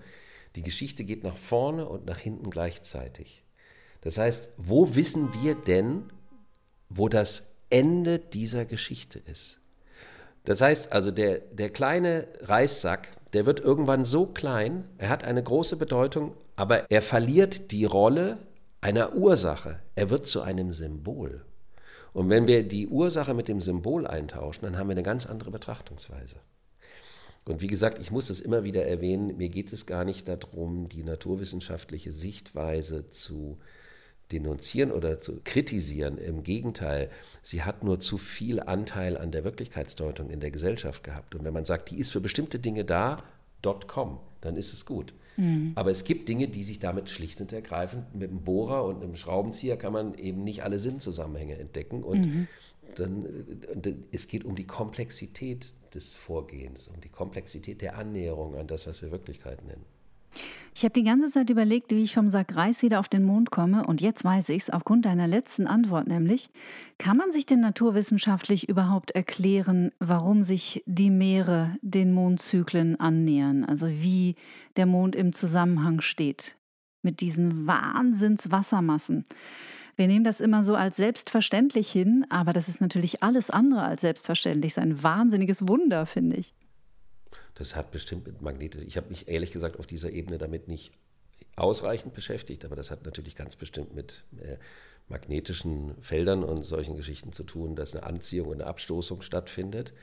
die Geschichte geht nach vorne und nach hinten gleichzeitig. Das heißt, wo wissen wir denn, wo das Ende dieser Geschichte ist? Das heißt also, der, der kleine Reissack, der wird irgendwann so klein, er hat eine große Bedeutung, aber er verliert die Rolle einer Ursache. Er wird zu einem Symbol. Und wenn wir die Ursache mit dem Symbol eintauschen, dann haben wir eine ganz andere Betrachtungsweise. Und wie gesagt, ich muss das immer wieder erwähnen, mir geht es gar nicht darum, die naturwissenschaftliche Sichtweise zu denunzieren oder zu kritisieren. Im Gegenteil, sie hat nur zu viel Anteil an der Wirklichkeitsdeutung in der Gesellschaft gehabt. Und wenn man sagt, die ist für bestimmte Dinge da, dot com, dann ist es gut. Mhm. Aber es gibt Dinge, die sich damit schlicht und ergreifend mit einem Bohrer und einem Schraubenzieher kann man eben nicht alle Sinnzusammenhänge entdecken. Und mhm. dann, und es geht um die Komplexität des Vorgehens, um die Komplexität der Annäherung an das, was wir Wirklichkeit nennen. Ich habe die ganze Zeit überlegt, wie ich vom Sack Reis wieder auf den Mond komme. Und jetzt weiß ich es, aufgrund deiner letzten Antwort nämlich. Kann man sich denn naturwissenschaftlich überhaupt erklären, warum sich die Meere den Mondzyklen annähern? Also wie der Mond im Zusammenhang steht mit diesen Wahnsinnswassermassen. Wir nehmen das immer so als selbstverständlich hin, aber das ist natürlich alles andere als selbstverständlich. Das ist ein wahnsinniges Wunder, finde ich. Das hat bestimmt mit Magnete. Ich habe mich ehrlich gesagt auf dieser Ebene damit nicht ausreichend beschäftigt, aber das hat natürlich ganz bestimmt mit äh, magnetischen Feldern und solchen Geschichten zu tun, dass eine Anziehung und eine Abstoßung stattfindet.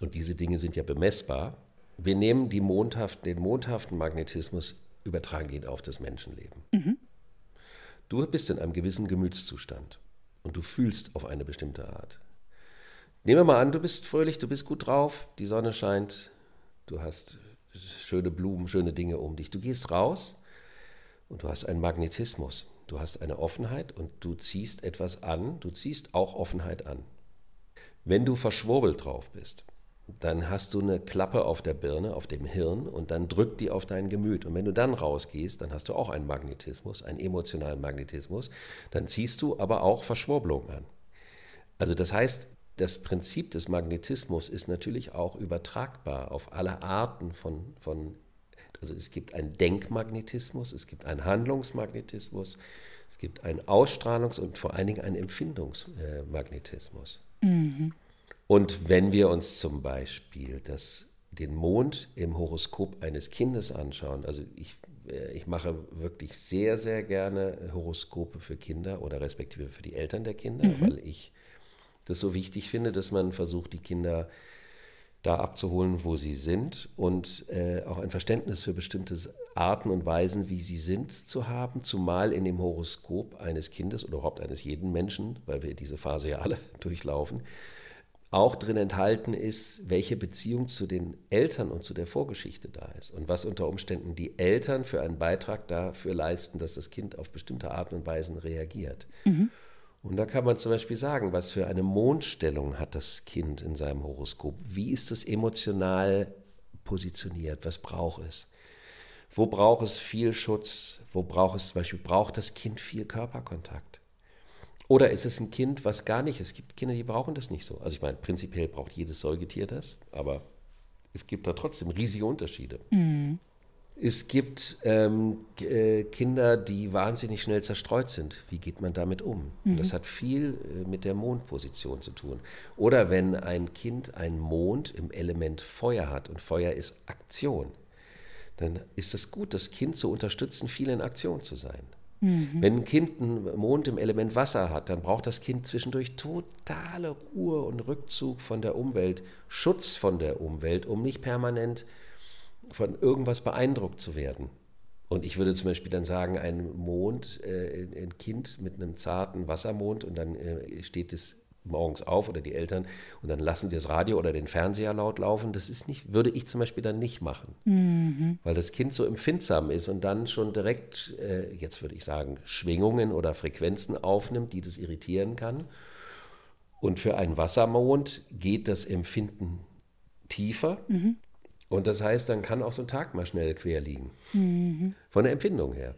Und diese Dinge sind ja bemessbar. Wir nehmen die mondhaft, den mondhaften Magnetismus, übertragen ihn auf das Menschenleben. Mhm. Du bist in einem gewissen Gemütszustand und du fühlst auf eine bestimmte Art. Nehmen wir mal an, du bist fröhlich, du bist gut drauf, die Sonne scheint, du hast schöne Blumen, schöne Dinge um dich. Du gehst raus und du hast einen Magnetismus, du hast eine Offenheit und du ziehst etwas an, du ziehst auch Offenheit an. Wenn du verschwurbelt drauf bist, dann hast du eine Klappe auf der Birne, auf dem Hirn und dann drückt die auf dein Gemüt. Und wenn du dann rausgehst, dann hast du auch einen Magnetismus, einen emotionalen Magnetismus, dann ziehst du aber auch Verschwurbelung an. Also das heißt, das Prinzip des Magnetismus ist natürlich auch übertragbar auf alle Arten von, von also es gibt einen Denkmagnetismus, es gibt einen Handlungsmagnetismus, es gibt einen Ausstrahlungs- und vor allen Dingen einen Empfindungsmagnetismus. Mhm. Und wenn wir uns zum Beispiel das, den Mond im Horoskop eines Kindes anschauen, also ich, äh, ich mache wirklich sehr, sehr gerne Horoskope für Kinder oder respektive für die Eltern der Kinder, mhm. weil ich das so wichtig finde, dass man versucht, die Kinder da abzuholen, wo sie sind und äh, auch ein Verständnis für bestimmte Arten und Weisen, wie sie sind, zu haben, zumal in dem Horoskop eines Kindes oder überhaupt eines jeden Menschen, weil wir diese Phase ja alle durchlaufen, auch drin enthalten ist, welche Beziehung zu den Eltern und zu der Vorgeschichte da ist und was unter Umständen die Eltern für einen Beitrag dafür leisten, dass das Kind auf bestimmte Arten und Weisen reagiert. Mhm. Und da kann man zum Beispiel sagen, was für eine Mondstellung hat das Kind in seinem Horoskop? Wie ist es emotional positioniert? Was braucht es? Wo braucht es viel Schutz? Wo braucht es zum Beispiel, braucht das Kind viel Körperkontakt? Oder ist es ein Kind, was gar nicht, es gibt Kinder, die brauchen das nicht so. Also ich meine, prinzipiell braucht jedes Säugetier das, aber es gibt da trotzdem riesige Unterschiede. Mhm. Es gibt ähm, äh, Kinder, die wahnsinnig schnell zerstreut sind. Wie geht man damit um? Mhm. Das hat viel äh, mit der Mondposition zu tun. Oder wenn ein Kind einen Mond im Element Feuer hat und Feuer ist Aktion, dann ist es gut, das Kind zu unterstützen, viel in Aktion zu sein. Mhm. Wenn ein Kind einen Mond im Element Wasser hat, dann braucht das Kind zwischendurch totale Ruhe und Rückzug von der Umwelt, Schutz von der Umwelt, um nicht permanent von irgendwas beeindruckt zu werden. Und ich würde zum Beispiel dann sagen, ein Mond, äh, ein Kind mit einem zarten Wassermond und dann äh, steht es morgens auf oder die Eltern und dann lassen die das Radio oder den Fernseher laut laufen. Das ist nicht, würde ich zum Beispiel dann nicht machen, mhm. weil das Kind so empfindsam ist und dann schon direkt, äh, jetzt würde ich sagen, Schwingungen oder Frequenzen aufnimmt, die das irritieren kann. Und für einen Wassermond geht das Empfinden tiefer. Mhm. Und das heißt, dann kann auch so ein Tag mal schnell quer liegen. Mhm. Von der Empfindung her.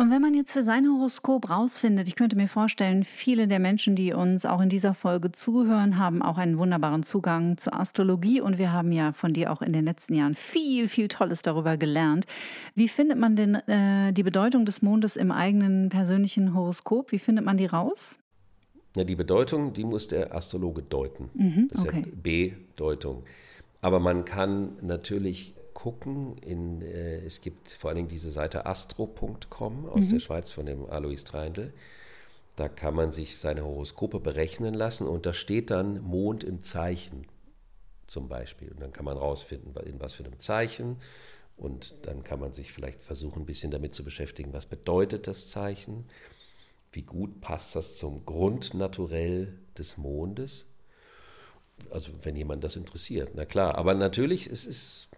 Und wenn man jetzt für sein Horoskop rausfindet, ich könnte mir vorstellen, viele der Menschen, die uns auch in dieser Folge zuhören, haben auch einen wunderbaren Zugang zur Astrologie und wir haben ja von dir auch in den letzten Jahren viel, viel Tolles darüber gelernt. Wie findet man denn äh, die Bedeutung des Mondes im eigenen persönlichen Horoskop? Wie findet man die raus? Na, die Bedeutung, die muss der Astrologe deuten. Mhm, das ist ja B-Deutung. Aber man kann natürlich gucken. In, äh, es gibt vor allen Dingen diese Seite astro.com aus mhm. der Schweiz von dem Alois Treindl. Da kann man sich seine Horoskope berechnen lassen und da steht dann Mond im Zeichen zum Beispiel. Und dann kann man rausfinden, in was für einem Zeichen. Und dann kann man sich vielleicht versuchen, ein bisschen damit zu beschäftigen, was bedeutet das Zeichen? Wie gut passt das zum Grundnaturell des Mondes? Also wenn jemand das interessiert, na klar. Aber natürlich, es ist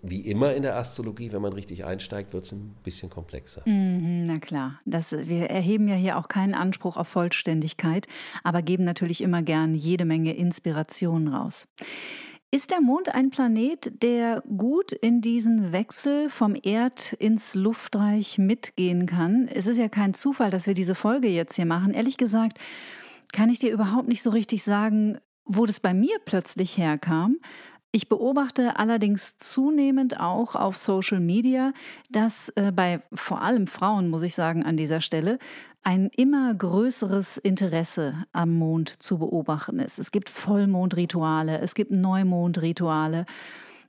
wie immer in der Astrologie, wenn man richtig einsteigt, wird es ein bisschen komplexer. Mhm, na klar, das, wir erheben ja hier auch keinen Anspruch auf Vollständigkeit, aber geben natürlich immer gern jede Menge Inspiration raus. Ist der Mond ein Planet, der gut in diesen Wechsel vom Erd ins Luftreich mitgehen kann? Es ist ja kein Zufall, dass wir diese Folge jetzt hier machen. Ehrlich gesagt, kann ich dir überhaupt nicht so richtig sagen, wo das bei mir plötzlich herkam. Ich beobachte allerdings zunehmend auch auf Social Media, dass äh, bei vor allem Frauen, muss ich sagen, an dieser Stelle, ein immer größeres Interesse am Mond zu beobachten ist. Es gibt Vollmondrituale, es gibt Neumondrituale.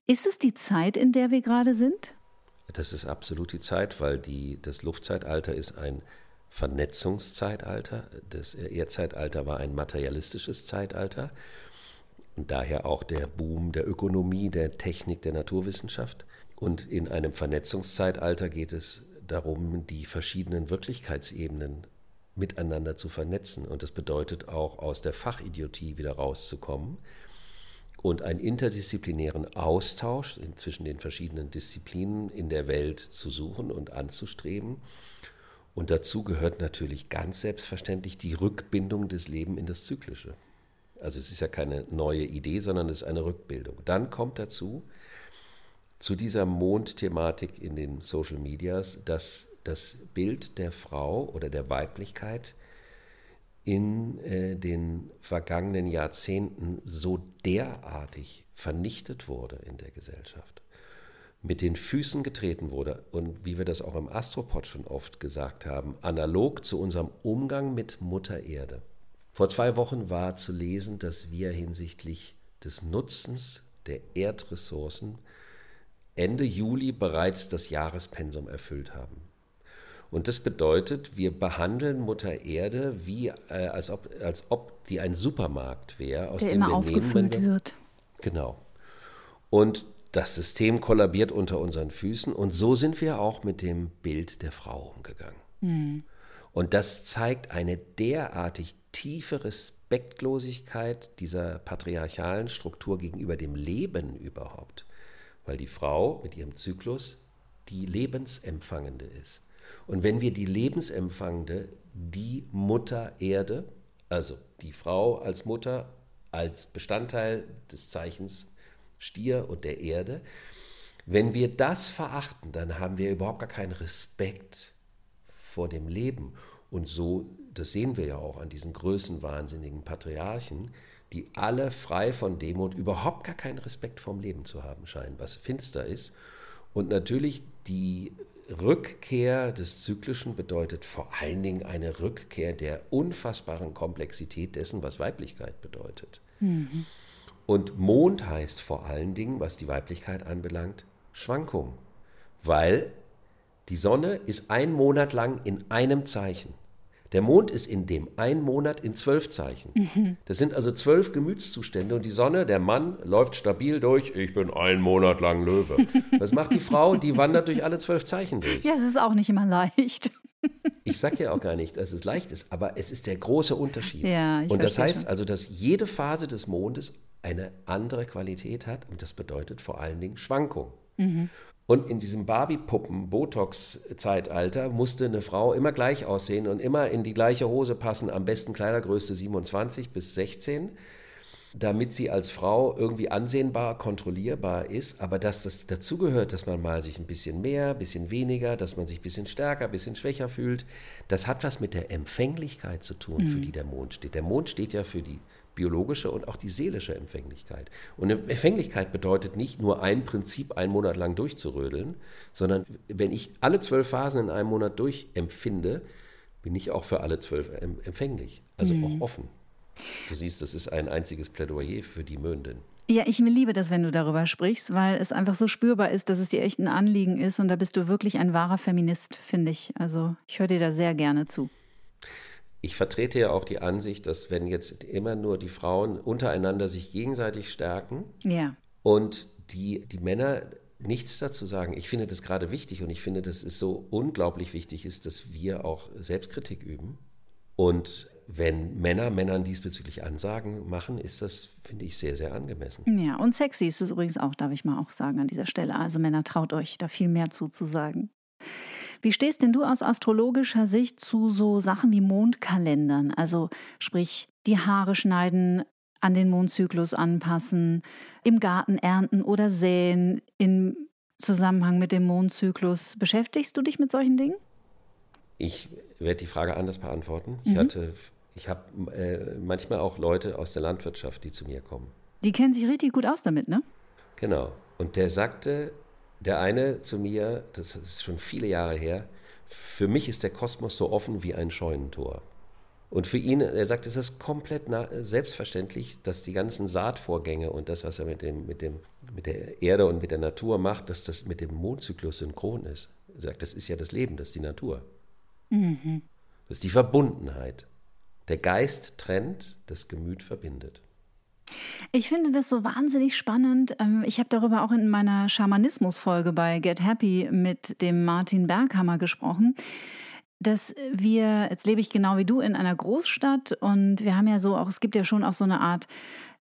Ist es die Zeit, in der wir gerade sind? Das ist absolut die Zeit, weil die, das Luftzeitalter ist ein Vernetzungszeitalter. Das Erdzeitalter war ein materialistisches Zeitalter. Und daher auch der Boom der Ökonomie, der Technik, der Naturwissenschaft. Und in einem Vernetzungszeitalter geht es darum, die verschiedenen Wirklichkeitsebenen miteinander zu vernetzen. Und das bedeutet auch, aus der Fachidiotie wieder rauszukommen und einen interdisziplinären Austausch zwischen den verschiedenen Disziplinen in der Welt zu suchen und anzustreben. Und dazu gehört natürlich ganz selbstverständlich die Rückbindung des Lebens in das Zyklische. Also es ist ja keine neue Idee, sondern es ist eine Rückbildung. Dann kommt dazu, zu dieser Mondthematik in den Social Medias, dass das Bild der Frau oder der Weiblichkeit in äh, den vergangenen Jahrzehnten so derartig vernichtet wurde in der Gesellschaft, mit den Füßen getreten wurde und wie wir das auch im Astropod schon oft gesagt haben, analog zu unserem Umgang mit Mutter Erde. Vor zwei Wochen war zu lesen, dass wir hinsichtlich des Nutzens der Erdressourcen Ende Juli bereits das Jahrespensum erfüllt haben. Und das bedeutet, wir behandeln Mutter Erde wie, äh, als, ob, als ob die ein Supermarkt wäre, aus Der dem immer wir aufgefüllt nehmen, wird. Genau. Und das System kollabiert unter unseren Füßen. Und so sind wir auch mit dem Bild der Frau umgegangen. Mhm. Und das zeigt eine derartig tiefe Respektlosigkeit dieser patriarchalen Struktur gegenüber dem Leben überhaupt. Weil die Frau mit ihrem Zyklus die Lebensempfangende ist. Und wenn wir die Lebensempfangende, die Mutter Erde, also die Frau als Mutter, als Bestandteil des Zeichens Stier und der Erde, wenn wir das verachten, dann haben wir überhaupt gar keinen Respekt vor dem Leben. Und so, das sehen wir ja auch an diesen größenwahnsinnigen Patriarchen, die alle frei von Demut überhaupt gar keinen Respekt vorm Leben zu haben scheinen, was finster ist. Und natürlich die Rückkehr des Zyklischen bedeutet vor allen Dingen eine Rückkehr der unfassbaren Komplexität dessen, was Weiblichkeit bedeutet. Mhm. Und Mond heißt vor allen Dingen, was die Weiblichkeit anbelangt, Schwankung. Weil die Sonne ist ein Monat lang in einem Zeichen. Der Mond ist in dem einen Monat in zwölf Zeichen. Mhm. Das sind also zwölf Gemütszustände und die Sonne, der Mann, läuft stabil durch. Ich bin einen Monat lang Löwe. Was macht die Frau? Die wandert durch alle zwölf Zeichen durch. Ja, es ist auch nicht immer leicht. Ich sage ja auch gar nicht, dass es leicht ist, aber es ist der große Unterschied. Ja, ich und das heißt schon. also, dass jede Phase des Mondes eine andere Qualität hat und das bedeutet vor allen Dingen Schwankung. Mhm. Und in diesem Barbie-Puppen-Botox-Zeitalter musste eine Frau immer gleich aussehen und immer in die gleiche Hose passen, am besten Kleidergröße 27 bis 16, damit sie als Frau irgendwie ansehnbar, kontrollierbar ist. Aber dass das dazugehört, dass man mal sich ein bisschen mehr, ein bisschen weniger, dass man sich ein bisschen stärker, ein bisschen schwächer fühlt, das hat was mit der Empfänglichkeit zu tun, mhm. für die der Mond steht. Der Mond steht ja für die biologische und auch die seelische Empfänglichkeit. Und Empfänglichkeit bedeutet nicht nur ein Prinzip einen Monat lang durchzurödeln, sondern wenn ich alle zwölf Phasen in einem Monat durchempfinde, bin ich auch für alle zwölf empfänglich, also mhm. auch offen. Du siehst, das ist ein einziges Plädoyer für die Möndin. Ja, ich liebe das, wenn du darüber sprichst, weil es einfach so spürbar ist, dass es dir echt ein Anliegen ist und da bist du wirklich ein wahrer Feminist, finde ich. Also ich höre dir da sehr gerne zu ich vertrete ja auch die Ansicht, dass wenn jetzt immer nur die Frauen untereinander sich gegenseitig stärken ja. und die, die Männer nichts dazu sagen. Ich finde das gerade wichtig und ich finde, dass es so unglaublich wichtig ist, dass wir auch Selbstkritik üben. Und wenn Männer Männern diesbezüglich Ansagen machen, ist das, finde ich, sehr, sehr angemessen. Ja, und sexy ist es übrigens auch, darf ich mal auch sagen an dieser Stelle. Also Männer, traut euch, da viel mehr zuzusagen. Wie stehst denn du aus astrologischer Sicht zu so Sachen wie Mondkalendern? Also sprich, die Haare schneiden, an den Mondzyklus anpassen, im Garten ernten oder säen im Zusammenhang mit dem Mondzyklus. Beschäftigst du dich mit solchen Dingen? Ich werde die Frage anders beantworten. Ich mhm. ich habe äh, manchmal auch Leute aus der Landwirtschaft, die zu mir kommen. Die kennen sich richtig gut aus damit, ne? Genau. Und der sagte, der eine zu mir, das ist schon viele Jahre her, für mich ist der Kosmos so offen wie ein Scheunentor. Und für ihn, er sagt, es ist komplett selbstverständlich, dass die ganzen Saatvorgänge und das, was er mit, dem, mit, dem, mit der Erde und mit der Natur macht, dass das mit dem Mondzyklus synchron ist. Er sagt, das ist ja das Leben, das ist die Natur. Mhm. Das ist die Verbundenheit. Der Geist trennt, das Gemüt verbindet. Ich finde das so wahnsinnig spannend. Ähm, ich habe darüber auch in meiner Schamanismus-Folge bei Get Happy mit dem Martin Berghammer gesprochen dass wir, jetzt lebe ich genau wie du in einer Großstadt und wir haben ja so auch, es gibt ja schon auch so eine Art,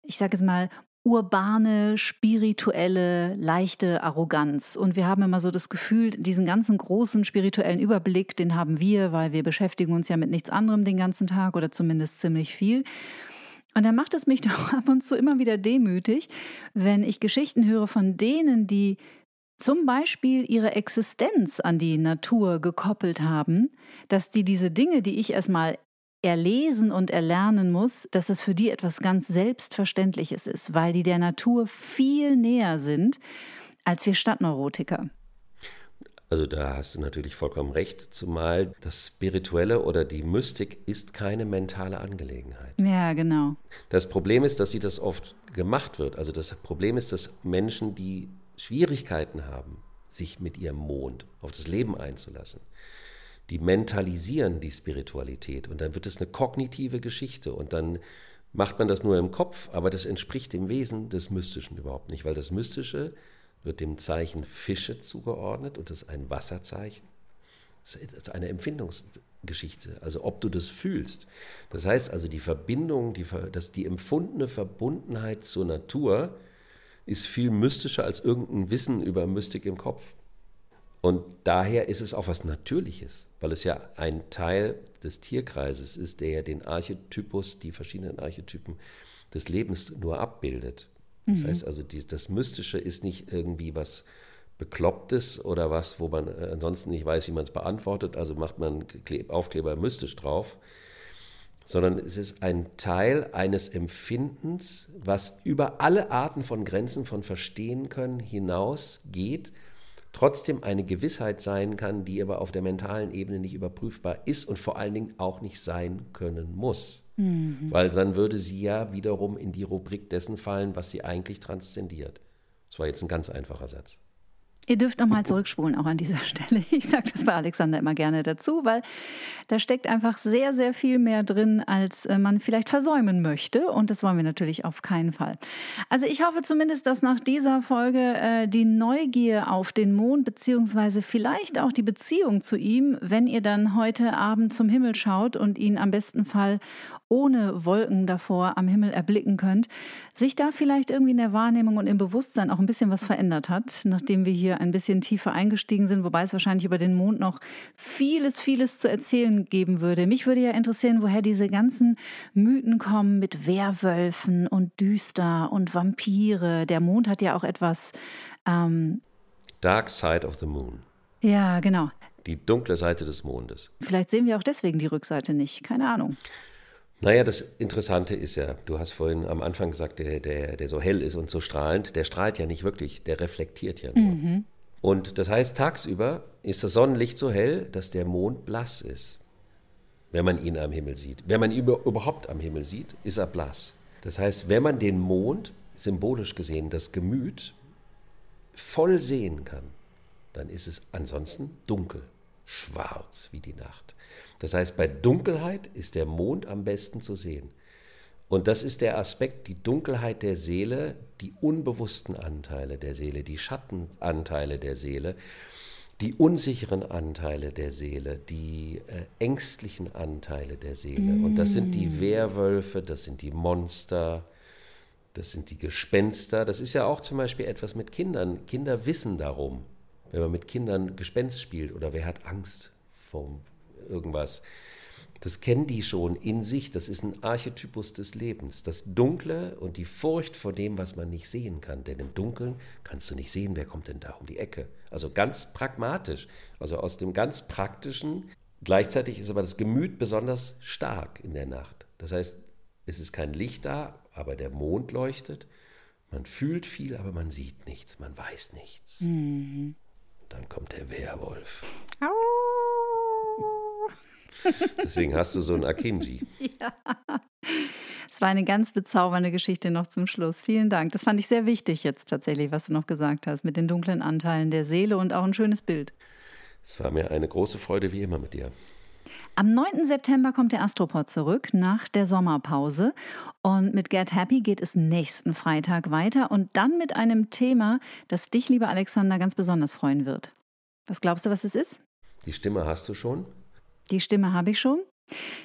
ich sage es mal, urbane, spirituelle, leichte Arroganz. Und wir haben immer so das Gefühl, diesen ganzen großen spirituellen Überblick, den haben wir, weil wir beschäftigen uns ja mit nichts anderem den ganzen Tag oder zumindest ziemlich viel. Und dann macht es mich doch ab und zu immer wieder demütig, wenn ich Geschichten höre von denen, die zum Beispiel ihre Existenz an die Natur gekoppelt haben, dass die diese Dinge, die ich erstmal erlesen und erlernen muss, dass es für die etwas ganz Selbstverständliches ist, weil die der Natur viel näher sind als wir Stadtneurotiker. Also da hast du natürlich vollkommen recht, zumal das Spirituelle oder die Mystik ist keine mentale Angelegenheit. Ja, genau. Das Problem ist, dass sie das oft gemacht wird. Also das Problem ist, dass Menschen, die Schwierigkeiten haben, sich mit ihrem Mond auf das Leben einzulassen, die mentalisieren die Spiritualität und dann wird es eine kognitive Geschichte und dann macht man das nur im Kopf, aber das entspricht dem Wesen des Mystischen überhaupt nicht, weil das Mystische wird dem Zeichen Fische zugeordnet und das ist ein Wasserzeichen. Das ist eine Empfindungsgeschichte, also ob du das fühlst. Das heißt also, die Verbindung, die, dass die empfundene Verbundenheit zur Natur ist viel mystischer als irgendein Wissen über Mystik im Kopf. Und daher ist es auch was Natürliches, weil es ja ein Teil des Tierkreises ist, der ja den Archetypus, die verschiedenen Archetypen des Lebens nur abbildet. Das mhm. heißt also, die, das Mystische ist nicht irgendwie was Beklopptes oder was, wo man äh, ansonsten nicht weiß, wie man es beantwortet, also macht man Aufkleber mystisch drauf, sondern es ist ein Teil eines Empfindens, was über alle Arten von Grenzen von Verstehen können hinausgeht trotzdem eine Gewissheit sein kann, die aber auf der mentalen Ebene nicht überprüfbar ist und vor allen Dingen auch nicht sein können muss. Mhm. Weil dann würde sie ja wiederum in die Rubrik dessen fallen, was sie eigentlich transzendiert. Das war jetzt ein ganz einfacher Satz. Ihr dürft nochmal zurückspulen, auch an dieser Stelle. Ich sage das bei Alexander immer gerne dazu, weil da steckt einfach sehr, sehr viel mehr drin, als äh, man vielleicht versäumen möchte. Und das wollen wir natürlich auf keinen Fall. Also ich hoffe zumindest, dass nach dieser Folge äh, die Neugier auf den Mond, beziehungsweise vielleicht auch die Beziehung zu ihm, wenn ihr dann heute Abend zum Himmel schaut und ihn am besten Fall ohne Wolken davor am Himmel erblicken könnt, sich da vielleicht irgendwie in der Wahrnehmung und im Bewusstsein auch ein bisschen was verändert hat, nachdem wir hier ein bisschen tiefer eingestiegen sind, wobei es wahrscheinlich über den Mond noch vieles, vieles zu erzählen geben würde. Mich würde ja interessieren, woher diese ganzen Mythen kommen mit Werwölfen und Düster und Vampire. Der Mond hat ja auch etwas. Ähm Dark Side of the Moon. Ja, genau. Die dunkle Seite des Mondes. Vielleicht sehen wir auch deswegen die Rückseite nicht. Keine Ahnung. Naja, das Interessante ist ja, du hast vorhin am Anfang gesagt, der, der, der so hell ist und so strahlend, der strahlt ja nicht wirklich, der reflektiert ja nur. Mhm. Und das heißt, tagsüber ist das Sonnenlicht so hell, dass der Mond blass ist, wenn man ihn am Himmel sieht. Wenn man ihn überhaupt am Himmel sieht, ist er blass. Das heißt, wenn man den Mond, symbolisch gesehen, das Gemüt, voll sehen kann, dann ist es ansonsten dunkel, schwarz wie die Nacht. Das heißt, bei Dunkelheit ist der Mond am besten zu sehen. Und das ist der Aspekt, die Dunkelheit der Seele, die unbewussten Anteile der Seele, die Schattenanteile der Seele, die unsicheren Anteile der Seele, die äh, ängstlichen Anteile der Seele. Und das sind die. Werwölfe, das sind die Monster, das sind die Gespenster. Das ist ja auch zum Beispiel etwas mit Kindern. Kinder wissen darum, wenn man mit Kindern Gespenst spielt oder wer hat Angst vom, irgendwas. Das kennen die schon in sich, das ist ein Archetypus des Lebens. Das Dunkle und die Furcht vor dem, was man nicht sehen kann. Denn im Dunkeln kannst du nicht sehen, wer kommt denn da um die Ecke. Also ganz pragmatisch, also aus dem ganz praktischen. Gleichzeitig ist aber das Gemüt besonders stark in der Nacht. Das heißt, es ist kein Licht da, aber der Mond leuchtet. Man fühlt viel, aber man sieht nichts, man weiß nichts. Mhm. Dann kommt der Werwolf. Au. Deswegen hast du so ein Akinji. Ja. Es war eine ganz bezaubernde Geschichte noch zum Schluss. Vielen Dank. Das fand ich sehr wichtig jetzt tatsächlich, was du noch gesagt hast, mit den dunklen Anteilen der Seele und auch ein schönes Bild. Es war mir eine große Freude wie immer mit dir. Am 9. September kommt der Astropod zurück nach der Sommerpause. Und mit Get Happy geht es nächsten Freitag weiter und dann mit einem Thema, das dich, lieber Alexander, ganz besonders freuen wird. Was glaubst du, was es ist? Die Stimme hast du schon? Die Stimme habe ich schon.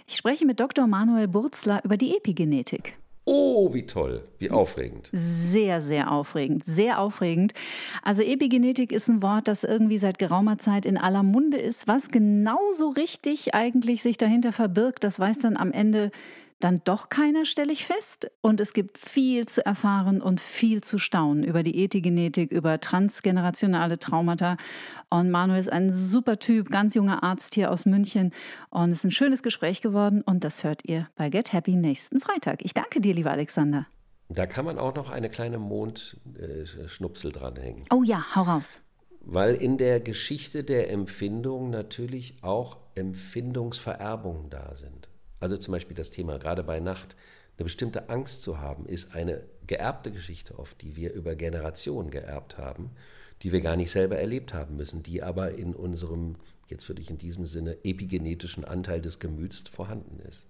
Ich spreche mit Dr. Manuel Burzler über die Epigenetik. Oh, wie toll, wie aufregend. Sehr, sehr aufregend, sehr aufregend. Also Epigenetik ist ein Wort, das irgendwie seit geraumer Zeit in aller Munde ist. Was genauso richtig eigentlich sich dahinter verbirgt, das weiß dann am Ende dann doch keiner, stelle ich fest. Und es gibt viel zu erfahren und viel zu staunen über die Epigenetik, über transgenerationale Traumata. Und Manuel ist ein super Typ, ganz junger Arzt hier aus München. Und es ist ein schönes Gespräch geworden. Und das hört ihr bei Get Happy nächsten Freitag. Ich danke dir, lieber Alexander. Da kann man auch noch eine kleine Mondschnupsel dranhängen. Oh ja, hau raus. Weil in der Geschichte der Empfindung natürlich auch Empfindungsvererbungen da sind. Also zum Beispiel das Thema, gerade bei Nacht, eine bestimmte Angst zu haben, ist eine geerbte Geschichte oft, die wir über Generationen geerbt haben, die wir gar nicht selber erlebt haben müssen, die aber in unserem, jetzt würde ich in diesem Sinne, epigenetischen Anteil des Gemüts vorhanden ist.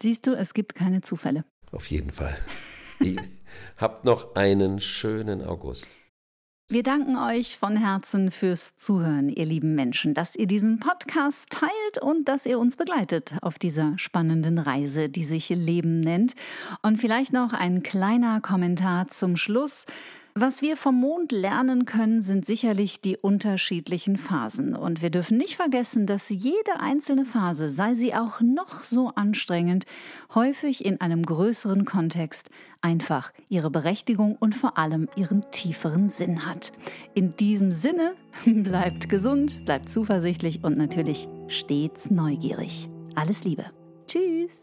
Siehst du, es gibt keine Zufälle. Auf jeden Fall. Habt noch einen schönen August. Wir danken euch von Herzen fürs Zuhören, ihr lieben Menschen, dass ihr diesen Podcast teilt und dass ihr uns begleitet auf dieser spannenden Reise, die sich Leben nennt. Und vielleicht noch ein kleiner Kommentar zum Schluss. Was wir vom Mond lernen können, sind sicherlich die unterschiedlichen Phasen. Und wir dürfen nicht vergessen, dass jede einzelne Phase, sei sie auch noch so anstrengend, häufig in einem größeren Kontext einfach ihre Berechtigung und vor allem ihren tieferen Sinn hat. In diesem Sinne, bleibt gesund, bleibt zuversichtlich und natürlich stets neugierig. Alles Liebe. Tschüss.